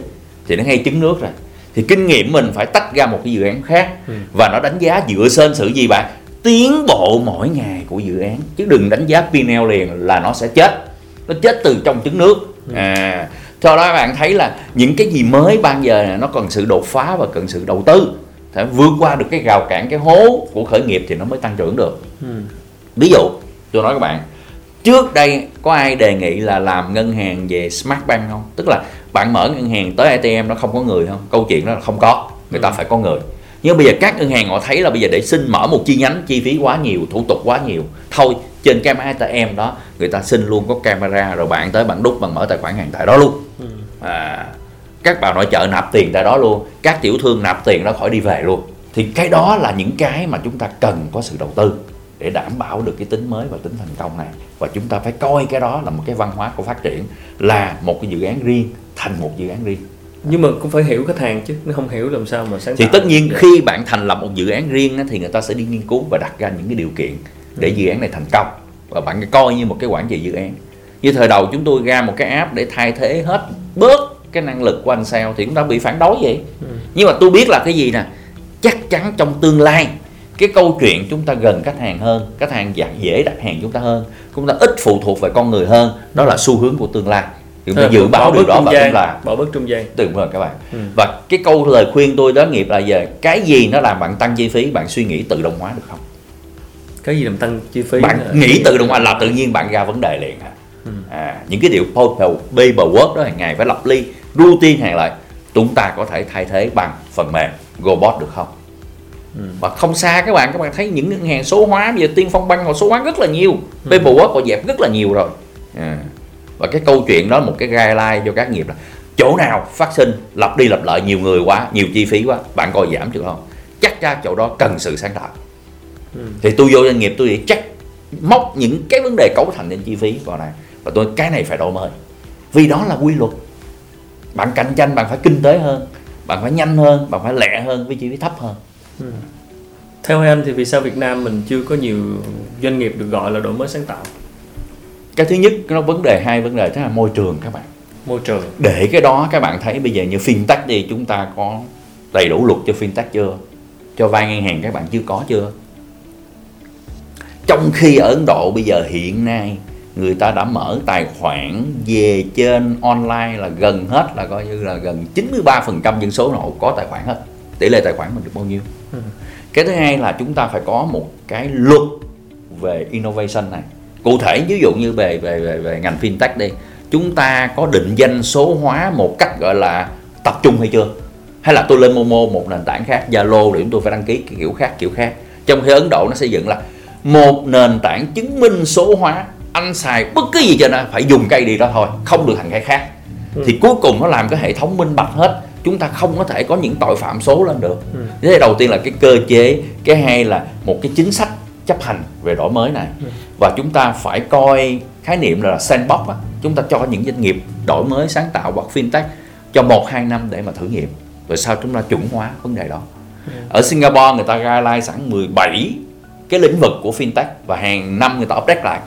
Thì nó ngay trứng nước rồi. Thì kinh nghiệm mình phải tách ra một cái dự án khác và nó đánh giá dựa trên sự gì bạn tiến bộ mỗi ngày của dự án. Chứ đừng đánh giá P&L liền là nó sẽ chết. Nó chết từ trong trứng nước. À do đó bạn thấy là những cái gì mới ban giờ này, nó cần sự đột phá và cần sự đầu tư. Phải vượt qua được cái rào cản cái hố của khởi nghiệp thì nó mới tăng trưởng được. Ừ. ví dụ tôi nói các bạn trước đây có ai đề nghị là làm ngân hàng về smart bank không? Tức là bạn mở ngân hàng tới ATM nó không có người không? Câu chuyện đó là không có. Người ta phải có người nhưng bây giờ các ngân hàng họ thấy là bây giờ để xin mở một chi nhánh chi phí quá nhiều thủ tục quá nhiều. Thôi trên cái máy ATM đó người ta xin luôn có camera rồi bạn tới bạn đút bạn mở tài khoản hàng tại đó luôn. À, các bà nội trợ nạp tiền tại đó luôn. Các tiểu thương nạp tiền đó khỏi đi về luôn. Thì cái đó là những cái mà chúng ta cần có sự đầu tư để đảm bảo được cái tính mới và tính thành công này. Và chúng ta phải coi cái đó là một cái văn hóa của phát triển là một cái dự án riêng thành một dự án riêng nhưng mà cũng phải hiểu khách hàng chứ nếu không hiểu làm sao mà sáng thì tất nhiên Dạ. khi bạn thành lập một dự án riêng á, thì người ta sẽ đi nghiên cứu và đặt ra những cái điều kiện để dự án này thành công. Và bạn coi như một cái quản trị dự án. Như thời đầu chúng tôi ra một cái app để thay thế hết bớt cái năng lực của anh sale thì chúng ta bị phản đối vậy. Nhưng mà tôi biết là cái gì nè chắc chắn trong tương lai cái câu chuyện chúng ta gần khách hàng hơn khách hàng dễ- dễ đặt hàng chúng ta hơn chúng ta ít phụ thuộc về con người hơn. Đó là xu hướng của tương lai thì chúng ta Ờ, dự báo điều đó trung và gian, chúng là bỏ bớt trung gian. Đúng rồi các bạn. Ừ. và cái câu lời khuyên tôi đó nghiệp là giờ cái gì nó làm bạn tăng chi phí bạn suy nghĩ tự động hóa được không? Cái gì làm tăng chi phí bạn là- nghĩ tự động hóa là tự nhiên bạn ra vấn đề liền à, à những cái điều paper paperwork đó hàng ngày phải lập ly routine hàng lại. Chúng ta có thể thay thế bằng phần mềm robot được không? Và không xa các bạn các bạn thấy những ngân hàng số hóa bây giờ tiên phong bank họ số hóa rất là nhiều. Paperwork họ dẹp rất là nhiều rồi. À. và cái câu chuyện đó là một cái guideline cho các nghiệp là chỗ nào phát sinh lặp đi lặp lại nhiều người quá nhiều chi phí quá bạn coi giảm được không? Chắc ra chỗ đó cần sự sáng tạo. Thì tôi vô doanh nghiệp tôi nghĩ chắc móc những cái vấn đề cấu thành nên chi phí vào này. Và tôi cái này phải đổi mới. Vì đó là quy luật. Bạn cạnh tranh bạn phải kinh tế hơn bạn phải nhanh hơn bạn phải lẹ hơn với chi phí thấp hơn. Theo anh thì vì sao Việt Nam mình chưa có nhiều doanh nghiệp được gọi là đổi mới sáng tạo cái thứ nhất nó vấn đề hai vấn đề đó là môi trường các bạn. Môi trường. Để cái đó các bạn thấy bây giờ như fintech đi chúng ta có đầy đủ luật cho fintech chưa? Cho vay ngân hàng các bạn chưa có chưa? Trong khi ở Ấn Độ bây giờ hiện nay người ta đã mở tài khoản về trên online là gần hết là coi như là gần 93% dân số nội có tài khoản hết. Tỷ lệ tài khoản mình được bao nhiêu? Cái thứ hai là chúng ta phải có một cái luật về innovation này cụ thể ví dụ như về về về, về ngành fintech đi chúng ta có định danh số hóa một cách gọi là tập trung hay chưa? Hay là tôi lên Momo một nền tảng khác Zalo để chúng tôi phải đăng ký kiểu khác kiểu khác. Trong khi Ấn Độ nó xây dựng là một nền tảng chứng minh số hóa anh xài bất cứ gì trên đó phải dùng cây đi đó thôi không được thành cái khác. Thì cuối cùng nó làm cái hệ thống minh bạch hết chúng ta không có thể có những tội phạm số lên được. Thế thì đầu tiên là cái cơ chế cái hai là một cái chính sách chấp hành về đổi mới này. Và chúng ta phải coi khái niệm là sandbox á. chúng ta cho những doanh nghiệp đổi mới sáng tạo hoặc fintech cho một hai năm để mà thử nghiệm. Rồi sau chúng ta chuẩn hóa vấn đề đó. Ở Singapore người ta guideline sẵn 17 cái lĩnh vực của fintech và hàng năm người ta update lại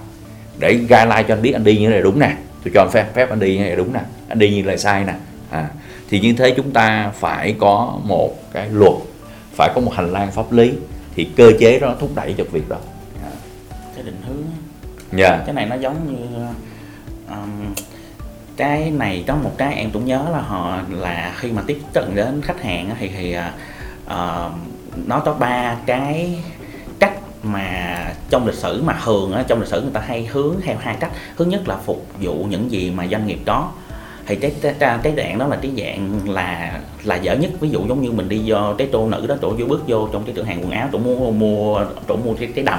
để guideline cho anh biết anh đi như thế này đúng nè. Tôi cho anh phép phép anh đi như thế này đúng nè. Anh đi như thế này sai nè. À, thì như thế chúng ta phải có một cái luật phải có một hành lang pháp lý thì cơ chế đó thúc đẩy cho việc đó. Cái định hướng dạ. Cái này nó giống như um, cái này có một cái em cũng nhớ là họ là khi mà tiếp cận đến khách hàng thì thì uh, nó có ba cái cách mà trong lịch sử mà thường trong lịch sử người ta hay hướng theo hai cách. Thứ nhất là phục vụ những gì mà doanh nghiệp có thì cái cái, cái dạng đó là cái dạng là là dở nhất. Ví dụ giống như mình đi vô cái tô nữ đó chỗ vô bước vô trong cái cửa hàng quần áo chỗ mua mua chỗ mua cái, cái đầm.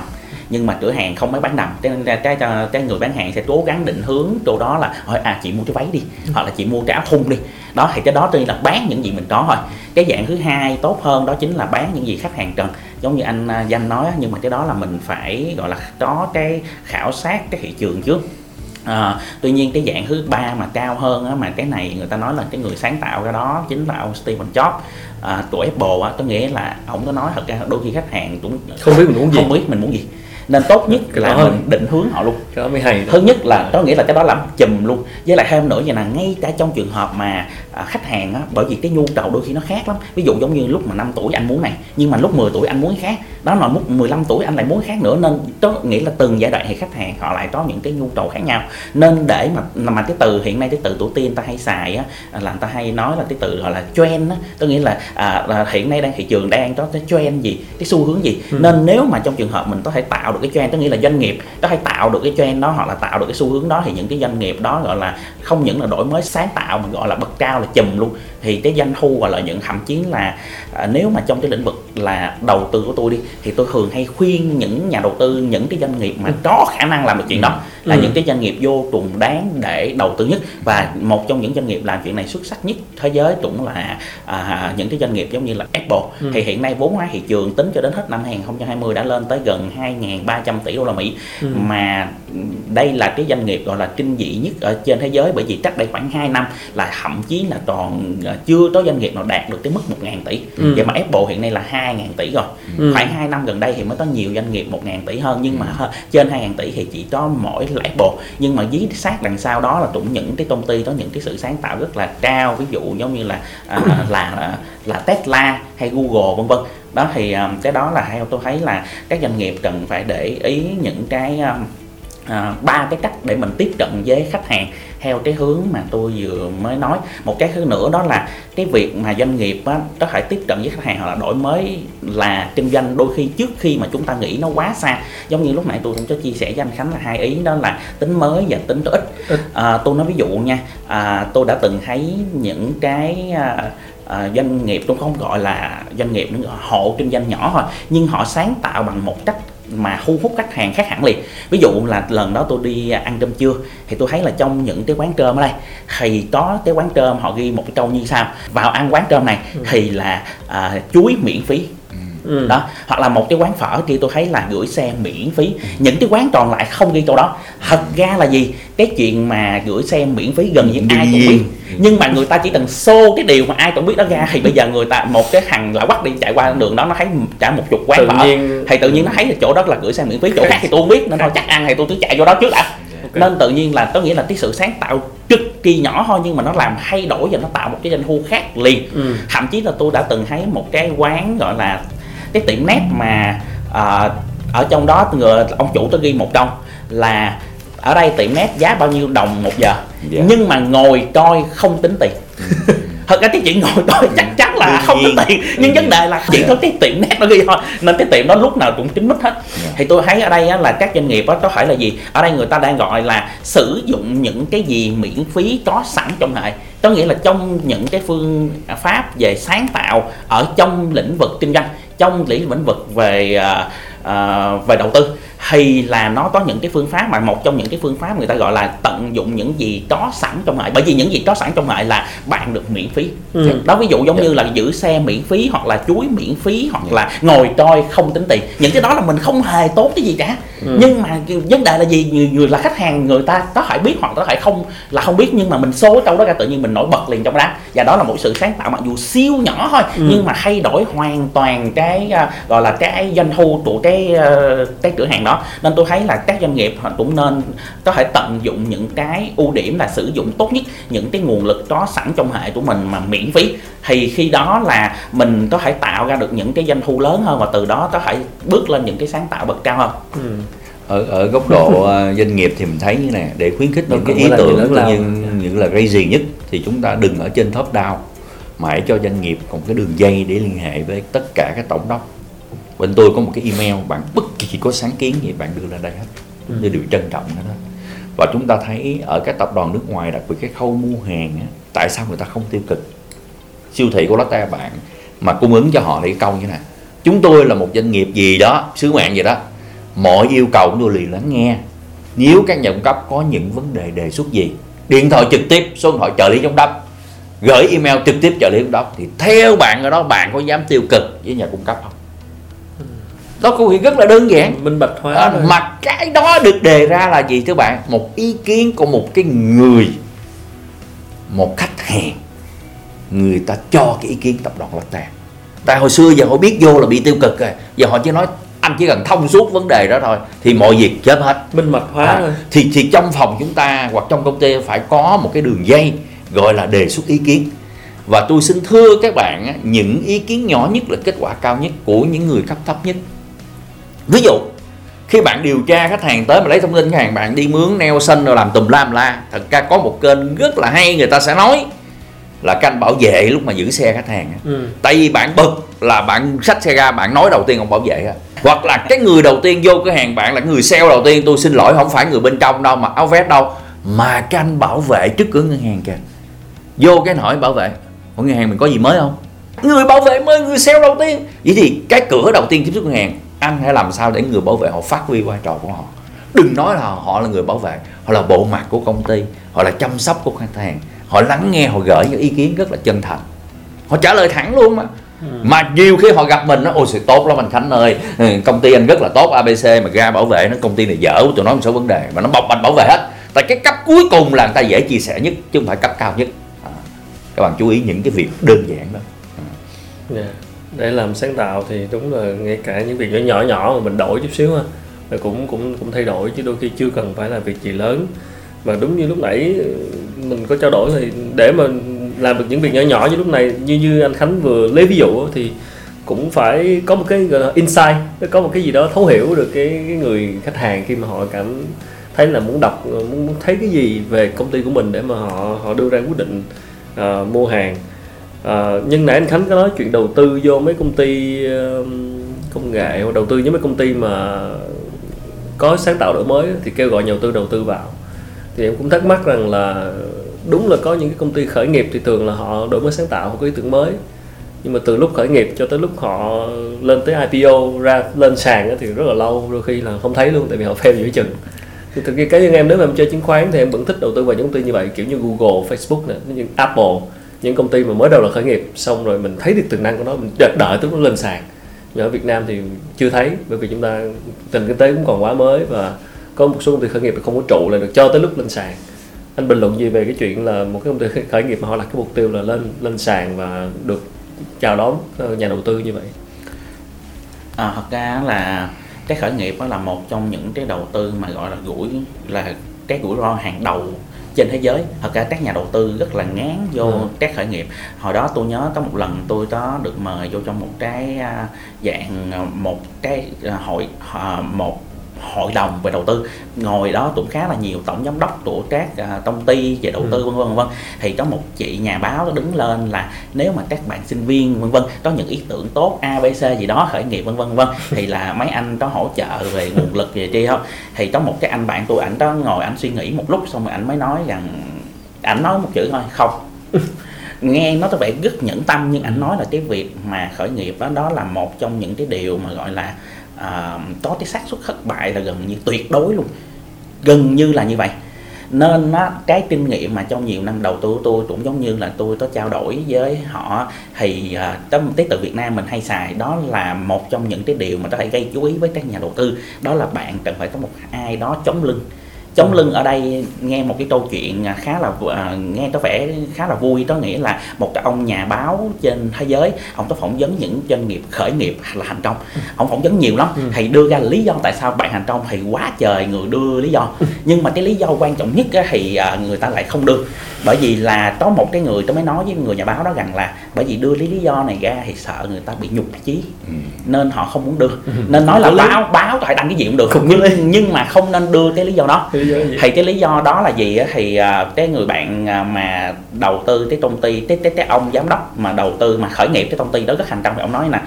Nhưng mà cửa hàng không mới bán đầm. Cho nên cái, cái, cái người bán hàng sẽ cố gắng định hướng chỗ đó là à chị mua cái váy đi. Hoặc là chị mua cái áo thun đi. Đó thì cái đó tuy là bán những gì mình có thôi. Cái dạng thứ hai tốt hơn đó chính là bán những gì khách hàng cần. Giống như anh à, danh nói nhưng mà cái đó là mình phải gọi là có cái khảo sát cái thị trường trước À, tuy nhiên cái dạng thứ ba mà cao hơn á, mà cái này người ta nói là cái người sáng tạo cái đó chính là ông Stephen Jobs. À, của Apple á, có nghĩa là ông có nói thật ra đôi khi khách hàng cũng không biết mình muốn gì. Không biết mình muốn gì. Nên tốt nhất cái là mình định hướng họ luôn. Cái đó mới hay thứ nhất là có nghĩa là cái đó làm chùm luôn. Với lại thêm nữa vậy là ngay cả trong trường hợp mà à, khách hàng á, bởi vì cái nhu cầu đôi khi nó khác lắm. Ví dụ giống như lúc mà 5 tuổi anh muốn này nhưng mà lúc 10 tuổi anh muốn khác đó là lúc 15 tuổi anh lại muốn khác nữa nên có nghĩa là từng giai đoạn thì khách hàng họ lại có những cái nhu cầu khác nhau. Nên để mà mà cái từ hiện nay cái từ tổ tiên ta hay xài á là người ta hay nói là cái từ gọi là trend á. Có nghĩa là, à, là hiện nay đang thị trường đang có cái trend gì cái xu hướng gì. Ừ. nên nếu mà trong trường hợp mình có thể tạo được cái trend có nghĩa là doanh nghiệp có thể tạo được cái trend đó hoặc là tạo được cái xu hướng đó thì những cái doanh nghiệp đó gọi là không những là đổi mới sáng tạo mà gọi là bậc cao là chùm luôn. Thì cái doanh thu và lợi nhuận thậm chí là à, nếu mà trong cái lĩnh vực là đầu tư của tôi đi thì tôi thường hay khuyên những nhà đầu tư, những cái doanh nghiệp mà có khả năng làm được chuyện đó là ừ. những cái doanh nghiệp vô cùng đáng để đầu tư nhất và một trong những doanh nghiệp làm chuyện này xuất sắc nhất thế giới cũng là à, những cái doanh nghiệp giống như là Apple ừ. thì hiện nay vốn hóa thị trường tính cho đến hết năm 2020 đã lên tới gần 2.300 tỷ đô la Mỹ ừ. mà đây là cái doanh nghiệp gọi là kinh dị nhất ở trên thế giới bởi vì cách đây khoảng 2 năm là thậm chí là còn à, chưa có doanh nghiệp nào đạt được cái mức 1.000 tỷ ừ. vậy mà Apple hiện nay là 2.000 tỷ rồi ừ. khoảng 2 năm gần đây thì mới có nhiều doanh nghiệp 1.000 tỷ hơn nhưng mà ừ. trên 2.000 tỷ thì chỉ có mỗi là Apple nhưng mà dí sát đằng sau đó là cũng những cái công ty có những cái sự sáng tạo rất là cao. Ví dụ giống như là à, [COUGHS] là à, là Tesla hay Google vân vân. Đó thì um, cái đó là theo tôi thấy là các doanh nghiệp cần phải để ý những cái um, ba cái cách để mình tiếp cận với khách hàng theo cái hướng mà tôi vừa mới nói. Một cái thứ nữa đó là cái việc mà doanh nghiệp á, có thể tiếp cận với khách hàng hoặc là đổi mới là kinh doanh đôi khi trước khi mà chúng ta nghĩ nó quá xa. Giống như lúc nãy tôi cũng có chia sẻ với anh Khánh là hai ý đó là tính mới và tính ít. À, tôi nói ví dụ nha à, tôi đã từng thấy những cái à, à, doanh nghiệp tôi không gọi là doanh nghiệp nữa hộ kinh doanh nhỏ thôi nhưng họ sáng tạo bằng một cách mà thu hút khách hàng khác hẳn liền ví dụ là lần đó tôi đi ăn cơm trưa thì tôi thấy là trong những cái quán cơm ở đây thì có cái quán cơm họ ghi một cái câu như sau vào ăn quán cơm này ừ. thì là à, chuối miễn phí Ừ. đó hoặc là một cái quán phở kia tôi thấy là gửi xe miễn phí. Ừ. những cái quán còn lại không ghi câu đó. Thật ra là gì? Cái chuyện mà gửi xe miễn phí gần như ai cũng biết. Nhưng mà người ta chỉ cần xô cái điều mà ai cũng biết đó ra thì bây giờ người ta một cái thằng lạ quắc đi chạy qua đường đó nó thấy cả một chục quán tự phở. nhiên... thì tự nhiên nó thấy là chỗ đó là gửi xe miễn phí. Chỗ khác thì tôi không biết nên thôi chắc ăn thì tôi cứ chạy vô đó trước đã. Okay. nên tự nhiên là có nghĩa là cái sự sáng tạo cực kỳ nhỏ thôi nhưng mà nó làm thay đổi và nó tạo một cái doanh thu khác liền. Ừ. thậm chí là tôi đã từng thấy một cái quán gọi là cái tiệm nét mà à, ở trong đó người ông chủ tôi ghi một câu là ở đây tiệm nét giá bao nhiêu đồng một giờ yeah. Dạ. nhưng mà ngồi coi không tính tiền ừ. [LAUGHS] thật ra cái chuyện ngồi coi chắc chắn là không tính tiền nhưng vấn đề là chỉ có cái tiệm nét nó ghi thôi nên cái tiệm đó lúc nào cũng kín mít hết yeah. thì tôi thấy ở đây là các doanh nghiệp đó có phải là gì ở đây người ta đang gọi là sử dụng những cái gì miễn phí có sẵn trong hệ có nghĩa là trong những cái phương pháp về sáng tạo ở trong lĩnh vực kinh doanh trong lĩnh vực về uh, về đầu tư thì là nó có những cái phương pháp mà một trong những cái phương pháp người ta gọi là tận dụng những gì có sẵn trong hệ bởi vì những gì có sẵn trong hệ là bạn được miễn phí ừ. đó ví dụ giống yeah. Dạ. như là giữ xe miễn phí hoặc là chuối miễn phí hoặc yeah. là ngồi coi không tính tiền những cái đó là mình không hề tốt cái gì cả ừ. nhưng mà vấn đề là gì người, người là khách hàng người ta có thể biết hoặc có thể không là không biết nhưng mà mình số trong đó ra tự nhiên mình nổi bật liền trong đó và đó là một sự sáng tạo mặc dù siêu nhỏ thôi ừ. nhưng mà thay đổi hoàn toàn cái uh, gọi là cái doanh thu của cái uh, cái cửa hàng đó nên tôi thấy là các doanh nghiệp họ cũng nên có thể tận dụng những cái ưu điểm là sử dụng tốt nhất những cái nguồn lực có sẵn trong hệ của mình mà miễn phí thì khi đó là mình có thể tạo ra được những cái doanh thu lớn hơn và từ đó có thể bước lên những cái sáng tạo bậc cao hơn ừ. ở ở góc độ [LAUGHS] ờ, doanh nghiệp thì mình thấy như này để khuyến khích những cái ý là tưởng gì lớn lao. những những là crazy nhất thì chúng ta đừng ở trên top down mà hãy cho doanh nghiệp còn cái đường dây để liên hệ với tất cả các tổng đốc bên tôi có một cái email bạn bất kỳ có sáng kiến gì bạn đưa lên đây hết. Tôi đều trân trọng hết và chúng ta thấy ở các tập đoàn nước ngoài đặc biệt cái khâu mua hàng á, tại sao người ta không tiêu cực? Siêu thị của Lotte bạn mà cung ứng cho họ thì cái câu như này. Chúng tôi là một doanh nghiệp gì đó sứ mạng gì đó mọi yêu cầu của tôi liền lắng nghe. Nếu các nhà cung cấp có những vấn đề đề xuất gì điện thoại trực tiếp số điện thoại trợ lý giám đốc gửi email trực tiếp trợ lý giám đốc thì theo bạn ở đó bạn có dám tiêu cực với nhà cung cấp không đó câu chuyện rất là đơn giản. Minh bạch hóa à, thôi. mà cái đó được đề ra là gì thưa bạn? Một ý kiến của một cái người một khách hàng người ta cho cái ý kiến tập đoàn Lotte tại hồi xưa giờ họ biết vô là bị tiêu cực rồi. Giờ họ chỉ nói anh chỉ cần thông suốt vấn đề đó thôi thì mọi việc chết hết. Minh bạch hóa À, thôi. thì thì trong phòng chúng ta hoặc trong công ty phải có một cái đường dây gọi là đề xuất ý kiến. Và tôi xin thưa các bạn những ý kiến nhỏ nhất là kết quả cao nhất của những người cấp thấp nhất ví dụ khi bạn điều tra khách hàng tới mà lấy thông tin khách hàng bạn đi mướn neo xanh rồi làm tùm lam la thật ra có một kênh rất là hay người ta sẽ nói là canh bảo vệ lúc mà giữ xe khách hàng. Ừ. tại vì bạn bực là bạn xách xe ra bạn nói đầu tiên ông bảo vệ á. Hoặc là cái người đầu tiên vô cửa hàng bạn là người sale đầu tiên tôi xin lỗi không phải người bên trong đâu mà áo vest đâu. Mà cái anh bảo vệ trước cửa ngân hàng kìa. Vô cái hỏi bảo vệ ở ngân hàng mình có gì mới không? Người bảo vệ mới người sale đầu tiên. Vậy thì cái cửa đầu tiên tiếp xúc ngân hàng anh hãy làm sao để người bảo vệ họ phát huy vai trò của họ? Đừng nói là họ là người bảo vệ họ là bộ mặt của công ty họ là chăm sóc của khách hàng. Họ lắng nghe họ gửi những ý kiến rất là chân thành. Họ trả lời thẳng luôn mà. Mà nhiều khi họ gặp mình nó ôi sự tốt lắm anh Khánh ơi. Ừ, công ty anh rất là tốt ABC mà ra bảo vệ nó công ty này dở tụi nó một số vấn đề mà nó bọc bạch bảo vệ hết. Tại cái cấp cuối cùng là người ta dễ chia sẻ nhất chứ không phải cấp cao nhất. À, các bạn chú ý những cái việc đơn giản đó. Dạ để làm sáng tạo thì đúng là ngay cả những việc nhỏ nhỏ nhỏ mà mình đổi chút xíu ha là cũng cũng cũng thay đổi chứ đôi khi chưa cần phải là việc gì lớn. Mà đúng như lúc nãy ừ, mình có trao đổi thì để mà làm được những việc nhỏ nhỏ như lúc này như như anh Khánh vừa lấy ví dụ thì cũng phải có một cái gọi là insight có một cái gì đó thấu hiểu được cái, cái người khách hàng khi mà họ cảm thấy là muốn đọc muốn, thấy cái gì về công ty của mình để mà họ họ đưa ra quyết định uh, mua hàng. À, nhưng nãy anh Khánh có nói chuyện đầu tư vô mấy công ty công nghệ hoặc đầu tư với mấy công ty mà có sáng tạo đổi mới thì kêu gọi nhà đầu tư đầu tư vào. Thì em cũng thắc mắc rằng là đúng là có những cái công ty khởi nghiệp thì thường là họ đổi mới sáng tạo họ có ý tưởng mới. Nhưng mà từ lúc khởi nghiệp cho tới lúc họ lên tới IPO ra lên sàn thì rất là lâu đôi khi là không thấy luôn tại vì họ fail giữa chừng. Thì thực ra cá nhân em nếu mà em chơi chứng khoán thì em vẫn thích đầu tư vào những công ty như vậy kiểu như Google, Facebook nè, như Apple những công ty mà mới đầu là khởi nghiệp xong rồi mình thấy được tiềm năng của nó mình đợi, đợi tới nó lên sàn. Nhưng ở Việt Nam thì chưa thấy bởi vì chúng ta tình kinh tế cũng còn quá mới và có một số công ty khởi nghiệp không có trụ lại được cho tới lúc lên sàn. Anh bình luận gì về cái chuyện là một cái công ty khởi nghiệp mà họ đặt cái mục tiêu là lên lên sàn và được chào đón ờ, nhà đầu tư như vậy? À, thật ra là cái khởi nghiệp đó là một trong những cái đầu tư mà gọi là rủi là cái rủi ro hàng đầu trên thế giới thật ra các nhà đầu tư rất là ngán vô Ừ. các khởi nghiệp hồi đó tôi nhớ có một lần tôi có được mời vô trong một cái à, dạng à, một cái à, hội một hội đồng về đầu tư. Ngồi đó cũng khá là nhiều tổng giám đốc của các à, công ty về đầu tư Ừ. vân vân vân thì có một chị nhà báo đứng lên là nếu mà các bạn sinh viên vân vân có những ý tưởng tốt abc gì đó khởi nghiệp vân vân vân [LAUGHS] thì là mấy anh có hỗ trợ về nguồn lực gì chi không? Thì có một cái anh bạn tôi ảnh đó ngồi ảnh suy nghĩ một lúc xong rồi ảnh mới nói rằng ảnh nói một chữ thôi không. [LAUGHS] Nghe nó có vẻ rất nhẫn tâm nhưng ảnh nói là cái việc mà khởi nghiệp đó đó là một trong những cái điều mà gọi là à, có cái xác suất thất bại là gần như tuyệt đối luôn. Gần như là như vậy. Nên nó cái kinh nghiệm mà trong nhiều năm đầu tư của tôi cũng giống như là tôi có trao đổi với họ thì à, tâm tới cái từ Việt Nam mình hay xài đó là một trong những cái điều mà có thể gây chú ý với các nhà đầu tư đó là bạn cần phải có một ai đó chống lưng chống lưng ở đây nghe một cái câu chuyện à, khá là à, nghe có vẻ khá là vui đó nghĩa là một cái ông nhà báo trên thế giới ông có phỏng vấn những doanh nghiệp khởi nghiệp là thành công. Ông phỏng vấn nhiều lắm Ừ. thì đưa ra lý do tại sao bạn thành công thì quá trời người đưa lý do. Nhưng mà cái lý do quan trọng nhất thì à, người ta lại không đưa. Bởi vì là có một cái người tôi mới nói với người nhà báo đó rằng là bởi vì đưa lý lý do này ra thì sợ người ta bị nhục chí. Ừ. nên họ không muốn đưa. Nên nói là Có báo báo có thể đăng cái gì cũng được. Có lý. nhưng, nhưng mà không nên đưa cái lý do đó? Thì cái lý do đó là gì á? Thì à, cái người bạn à, mà đầu tư cái công ty cái, cái, cái ông giám đốc mà đầu tư mà khởi nghiệp cái công ty đó rất thành công thì ông nói là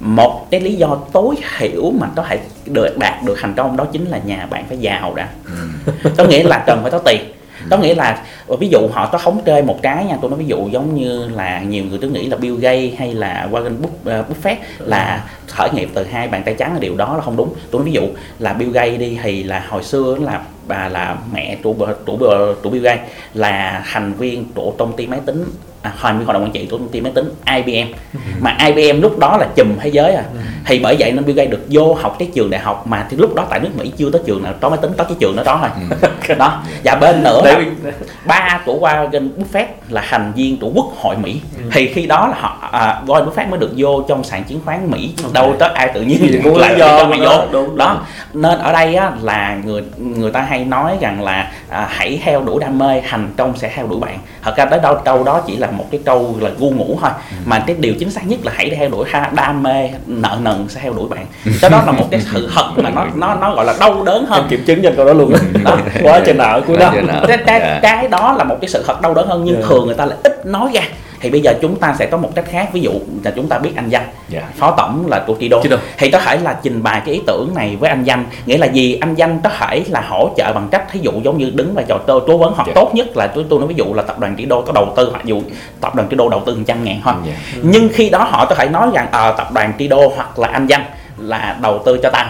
một cái lý do tối thiểu mà có thể được đạt được thành công đó chính là nhà bạn phải giàu đã. Có nghĩa là cần phải có tiền có nghĩa là ờ, ví dụ họ có thống kê một cái nha, tôi nói ví dụ giống như là nhiều người tôi nghĩ là Bill Gates hay là Warren ờ, Buffett là khởi nghiệp từ hai bàn tay trắng là điều đó là không đúng. Tôi nói ví dụ là Bill Gates đi thì là hồi xưa là bà là mẹ của trụ trụ Bill Gates là thành viên của công ty máy tính à, thành viên hội đồng quản trị của công ty máy tính IBM mà IBM lúc đó là chùm thế giới à. Thì bởi vậy nên Bill Gates được vô học cái trường đại học mà thì lúc đó tại nước Mỹ chưa có trường nào có máy tính có cái trường đó đó thôi. [LAUGHS] Đó. Và bên nữa là ba của Warren Buffett là thành viên của Quốc hội Mỹ. Ừ. thì khi đó là họ à, Warren Buffett mới được vô trong sàn chứng khoán Mỹ đâu có ai tự nhiên cũng [LAUGHS] lại mày đó, vô. đó. Nên ở đây á, là người người ta hay nói rằng là à, hãy theo đuổi đam mê thành công sẽ theo đuổi bạn. Thật ra tới đâu câu đó chỉ là một cái câu là gu ngủ thôi Ừ. mà cái điều chính xác nhất là hãy theo đuổi ha- đam mê nợ nần sẽ theo đuổi bạn cái đó là một cái sự thật mà nó nó nó gọi là đau đớn hơn em kiểm chứng cho câu đó luôn [LAUGHS] Đó. quá trời nợ trời nợ. cái, cái, Dạ. cái đó là một cái sự thật đau đớn hơn nhưng Dạ. thường người ta lại ít nói ra thì bây giờ chúng ta sẽ có một cách khác ví dụ là chúng ta biết anh danh Dạ. phó tổng là của Kido Kido. thì có thể là trình bày cái ý tưởng này với anh danh nghĩa là gì anh danh có thể là hỗ trợ bằng cách thí dụ giống như đứng vai trò tôi cố vấn hoặc Dạ. tốt nhất là tôi tôi nói ví dụ là tập đoàn Kido có đầu tư hoặc dụ tập đoàn Kido đầu tư 100 ngàn thôi Dạ. nhưng khi đó họ có thể nói rằng ờ, tập đoàn Kido hoặc là anh danh là đầu tư cho tao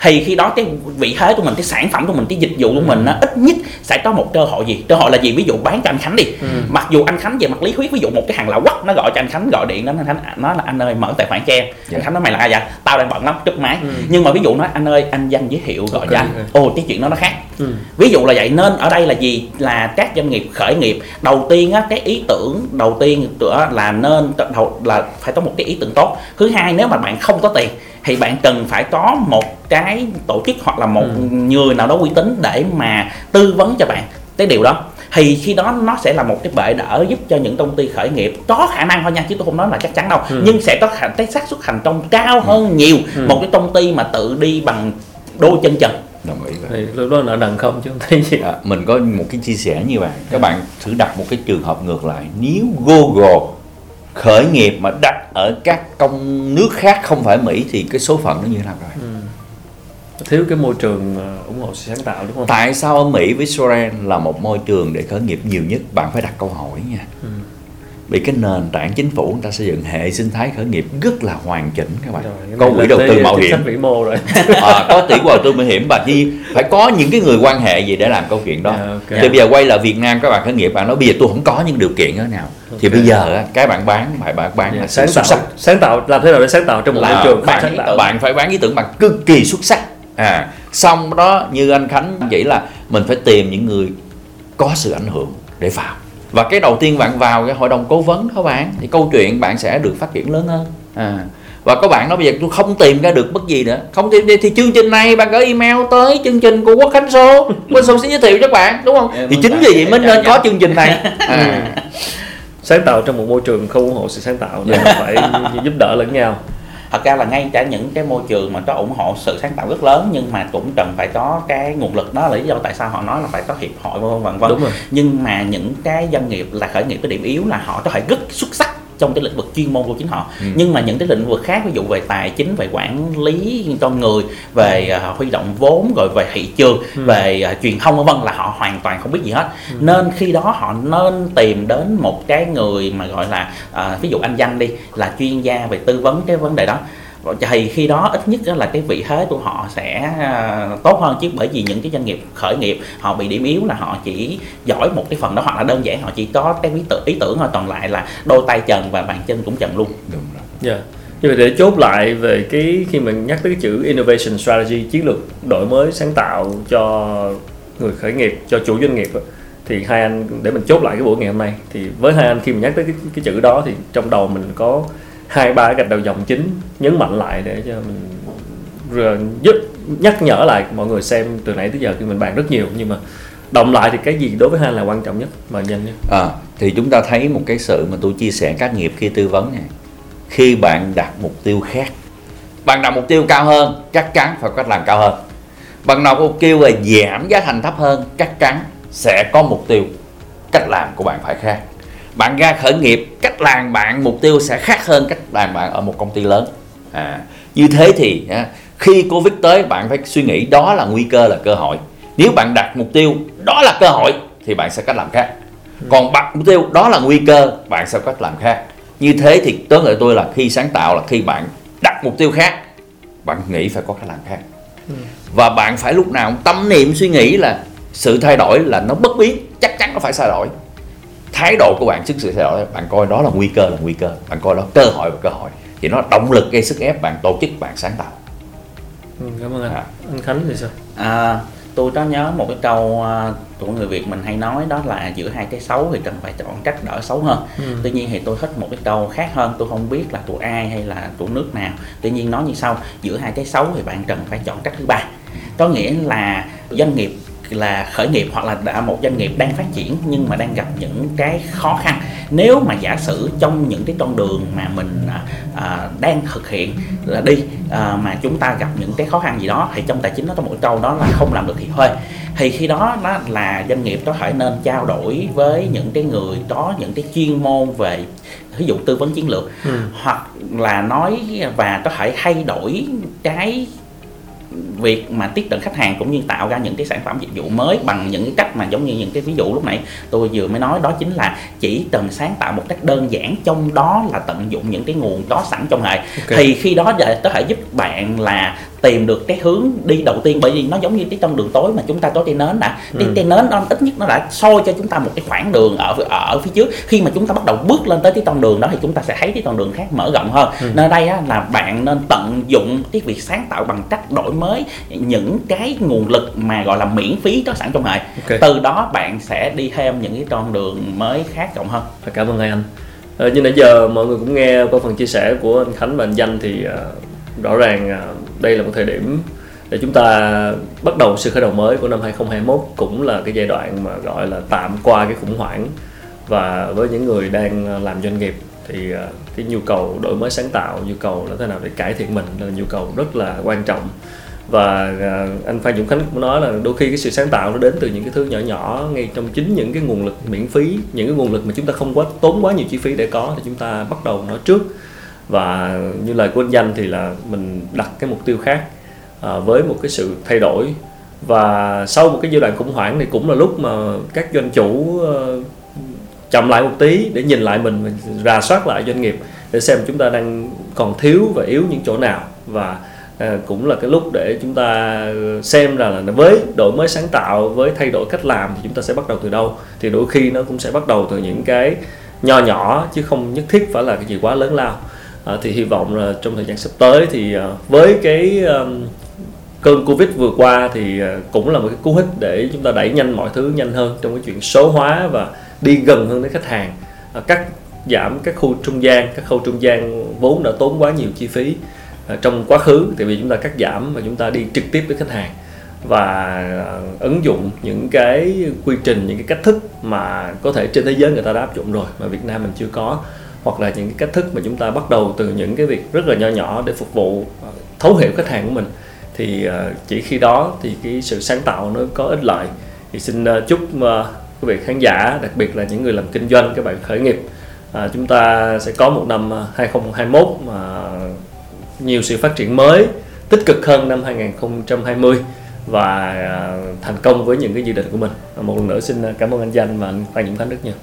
thì khi đó cái vị thế của mình cái sản phẩm của mình cái dịch vụ của mình nó ít nhất sẽ có một cơ hội gì? Cơ hội là gì? Ví dụ bán cho anh khánh đi. Mặc dù anh khánh về mặt lý thuyết ví dụ một cái hàng lạ quắc nó gọi cho anh khánh gọi điện đến anh khánh nó là anh ơi mở tài khoản cho em. Dạ. anh khánh nói mày là ai vậy? Tao đang bận lắm cúp máy. Nhưng mà ví dụ nói anh ơi anh danh giới thiệu gọi Ok, cho anh. ok. ồ cái chuyện đó nó khác. Ừ. ví dụ là vậy nên ở đây là gì? Là các doanh nghiệp khởi nghiệp đầu tiên á cái ý tưởng đầu tiên là nên đầu là phải có một cái ý tưởng tốt. Thứ hai nếu mà bạn không có tiền thì bạn cần phải có một cái tổ chức hoặc là một Ừ. người nào đó uy tín để mà tư vấn cho bạn cái điều đó. Thì khi đó nó sẽ là một cái bệ đỡ giúp cho những công ty khởi nghiệp có khả năng thôi nha chứ tôi không nói là chắc chắn đâu Ừ. nhưng sẽ có khả cái xác suất thành công cao hơn nhiều Ừ. một cái công ty mà tự đi bằng đôi chân trần đồng ý vậy thì lúc đó nợ nần không chứ không thấy gì. À, mình có một cái chia sẻ như vậy các bạn thử đặt một cái trường hợp ngược lại. Nếu Google khởi nghiệp mà đặt ở các công nước khác không phải Mỹ thì cái số phận nó như thế nào các bạn thiếu cái môi trường ờ, ủng hộ sự sáng tạo đúng không? Tại sao ở Mỹ với Israel là một môi trường để khởi nghiệp nhiều nhất? Bạn phải đặt câu hỏi nha. Ừ. vì cái nền tảng chính phủ người ta xây dựng hệ sinh thái khởi nghiệp rất là hoàn chỉnh các bạn. Rồi, có này [LAUGHS] quỹ đầu tư mạo hiểm. vĩ mô rồi. À, có tỷ đầu tư mạo hiểm và chi phải có những cái người quan hệ gì để làm câu chuyện đó. À, ok. thì bây giờ quay lại Việt Nam các bạn khởi nghiệp bạn nói bây giờ tôi không có những điều kiện đó nào. Thì Ok. bây giờ cái bạn bán phải bạn bán Dạ, là sáng xuất tạo sắc sáng tạo làm thế nào để sáng tạo trong một Là môi trường bạn sáng tạo? bạn phải bán ý tưởng bằng cực kỳ xuất sắc. À xong đó như anh Khánh chỉ là mình phải tìm những người có sự ảnh hưởng để vào và cái đầu tiên bạn vào cái hội đồng cố vấn đó bạn thì câu chuyện bạn sẽ được phát triển lớn hơn. À và có bạn nói bây giờ tôi không tìm ra được bất gì nữa. Không tìm đi thì chương trình này bạn gửi email tới chương trình của Quốc Khánh Show Quốc Show sẽ giới thiệu cho bạn đúng không? Thì chính vì vậy mới nên có chương trình này. [LAUGHS] À, sáng tạo trong một môi trường không ủng hộ sự sáng tạo nên phải giúp đỡ lẫn nhau thật ra là ngay cả những cái môi trường mà có ủng hộ sự sáng tạo rất lớn nhưng mà cũng cần phải có cái nguồn lực đó là lý do tại sao họ nói là phải có hiệp hội vân vân vân nhưng mà những cái doanh nghiệp là khởi nghiệp cái điểm yếu là họ có thể rất xuất sắc trong cái lĩnh vực chuyên môn của chính họ. Ừ. nhưng mà những cái lĩnh vực khác ví dụ về tài chính về quản lý con người về à, huy động vốn rồi về thị trường Ừ. về à, truyền thông vân vân là họ hoàn toàn không biết gì hết. Nên khi đó họ nên tìm đến một cái người mà gọi là à, ví dụ anh danh đi là chuyên gia về tư vấn cái vấn đề đó thì khi đó ít nhất á là cái vị thế của họ sẽ à, tốt hơn chứ bởi vì những cái doanh nghiệp khởi nghiệp họ bị điểm yếu là họ chỉ giỏi một cái phần đó hoặc là đơn giản họ chỉ có cái ý tưởng ý tưởng thôi còn lại là đôi tay trần và bàn chân cũng trần luôn đúng rồi Dạ. Nhưng mà để chốt lại về cái khi mình nhắc tới cái chữ innovation strategy chiến lược đổi mới sáng tạo cho người khởi nghiệp cho chủ doanh nghiệp thì hai anh để mình chốt lại cái buổi ngày hôm nay thì với hai anh khi mình nhắc tới cái, cái chữ đó thì trong đầu mình có hai ba gạch đầu dòng chính nhấn mạnh lại để cho mình rồi giúp nhắc nhở lại mọi người xem từ nãy tới giờ khi mình bàn rất nhiều. Nhưng mà động lại thì cái gì đối với hai là quan trọng nhất? Mà nhanh nhất à, thì chúng ta thấy một cái sự mà tôi chia sẻ các nghiệp khi tư vấn này khi bạn đặt mục tiêu khác bạn đặt mục tiêu cao hơn chắc chắn phải cách làm cao hơn. Bạn đặt mục tiêu là giảm giá thành thấp hơn chắc chắn sẽ có mục tiêu cách làm của bạn phải khác bạn ra khởi nghiệp cách làm bạn mục tiêu sẽ khác hơn cách làm bạn ở một công ty lớn. À, như thế thì à, khi covid tới bạn phải suy nghĩ đó là nguy cơ là cơ hội. Nếu bạn đặt mục tiêu đó là cơ hội thì bạn sẽ cách làm khác. Còn đặt mục tiêu đó là nguy cơ bạn sẽ cách làm khác. Như thế thì tóm lại tôi là khi sáng tạo là khi bạn đặt mục tiêu khác bạn nghĩ phải có cách làm khác. Và bạn phải lúc nào tâm niệm suy nghĩ là sự thay đổi là nó bất biến chắc chắn nó phải thay đổi thái độ của bạn trước sự thay đổi bạn coi đó là nguy cơ là nguy cơ. Bạn coi đó cơ hội và cơ hội. Thì nó động lực gây sức ép bạn tổ chức bạn sáng tạo. Ừ, cảm ơn anh. À. anh khánh thì sao? À, tôi có nhớ một cái câu uh, của người việt mình hay nói đó là giữa hai cái xấu thì cần phải chọn cách đỡ xấu hơn. Ừ. tuy nhiên thì tôi thích một cái câu khác hơn tôi không biết là của ai hay là của nước nào. Tuy nhiên nói như sau giữa hai cái xấu thì bạn cần phải chọn cách thứ ba. Có nghĩa là doanh nghiệp là khởi nghiệp hoặc là đã một doanh nghiệp đang phát triển nhưng mà đang gặp những cái khó khăn nếu mà giả sử trong những cái con đường mà mình à, à, đang thực hiện là đi à, mà chúng ta gặp những cái khó khăn gì đó thì trong tài chính nó có một câu đó là không làm được thì thôi thì khi đó nó là doanh nghiệp có thể nên trao đổi với những cái người có những cái chuyên môn về ví dụ tư vấn chiến lược ừ. hoặc là nói và có thể thay đổi cái việc mà tiếp cận khách hàng cũng như tạo ra những cái sản phẩm dịch vụ mới bằng những cái cách mà giống như những cái ví dụ lúc nãy tôi vừa mới nói đó chính là chỉ cần sáng tạo một cách đơn giản trong đó là tận dụng những cái nguồn có sẵn trong hệ okay. thì khi đó có thể giúp bạn là tìm được cái hướng đi đầu tiên. Bởi vì nó giống như cái trong đường tối mà chúng ta có cây nến đã. Cái ừ. cây nến nó ít nhất nó đã soi cho chúng ta một cái khoảng đường ở ở phía trước. Khi mà chúng ta bắt đầu bước lên tới cái con đường đó thì chúng ta sẽ thấy cái con đường khác mở rộng hơn. Ừ. nên đây á, là bạn nên tận dụng cái việc sáng tạo bằng cách đổi mới những cái nguồn lực mà gọi là miễn phí có sẵn trong hệ okay. từ đó bạn sẽ đi thêm những cái con đường mới khác rộng hơn. Cảm ơn anh. Ờ, như nãy giờ mọi người cũng nghe qua phần chia sẻ của anh Khánh và anh Danh thì uh, rõ ràng à, đây là một thời điểm để chúng ta bắt đầu sự khởi đầu mới của năm 2021 cũng là cái giai đoạn mà gọi là tạm qua cái khủng hoảng. Và với những người đang à, làm doanh nghiệp thì à, cái nhu cầu đổi mới sáng tạo, nhu cầu là thế nào để cải thiện mình là nhu cầu rất là quan trọng. Và anh Phan Dũng Khánh cũng nói là đôi khi cái sự sáng tạo nó đến từ những cái thứ nhỏ nhỏ, ngay trong chính những cái nguồn lực miễn phí, những cái nguồn lực mà chúng ta không quá tốn quá nhiều chi phí để có thì chúng ta bắt đầu nó trước và như lời của anh danh thì là mình đặt cái mục tiêu khác à, với một cái sự thay đổi. Và sau một cái giai đoạn khủng hoảng thì cũng là lúc mà các doanh chủ uh, chậm lại một tí để nhìn lại mình và rà soát lại doanh nghiệp để xem chúng ta đang còn thiếu và yếu những chỗ nào. Và uh, cũng là cái lúc để chúng ta xem là, là với đổi mới sáng tạo với thay đổi cách làm thì chúng ta sẽ bắt đầu từ đâu. Thì đôi khi nó cũng sẽ bắt đầu từ những cái nho nhỏ chứ không nhất thiết phải là cái gì quá lớn lao à, thì hy vọng là trong thời gian sắp tới thì à, với cái à, cơn covid vừa qua thì à, cũng là một cái cú hích để chúng ta đẩy nhanh mọi thứ nhanh hơn trong cái chuyện số hóa và đi gần hơn đến khách hàng. À, cắt giảm các khu trung gian các khâu trung gian vốn đã tốn quá nhiều chi phí à, trong quá khứ tại vì chúng ta cắt giảm và chúng ta đi trực tiếp với khách hàng. Và ứng dụng những cái quy trình những cái cách thức mà có thể trên thế giới người ta đã áp dụng rồi mà Việt Nam mình chưa có hoặc là những cái cách thức mà chúng ta bắt đầu từ những cái việc rất là nhỏ nhỏ để phục vụ ờ, thấu hiểu khách hàng của mình. Thì ờ, chỉ khi đó thì cái sự sáng tạo nó có ích lợi thì xin ờ, chúc quý vị khán giả, đặc biệt là những người làm kinh doanh, các bạn khởi nghiệp chúng ta sẽ có một năm 2021 mà nhiều sự phát triển mới, tích cực hơn năm 2020 và thành công với những cái dự định của mình. Một lần nữa xin cảm ơn anh Danh và anh Phan Dũng Khánh rất nhiều.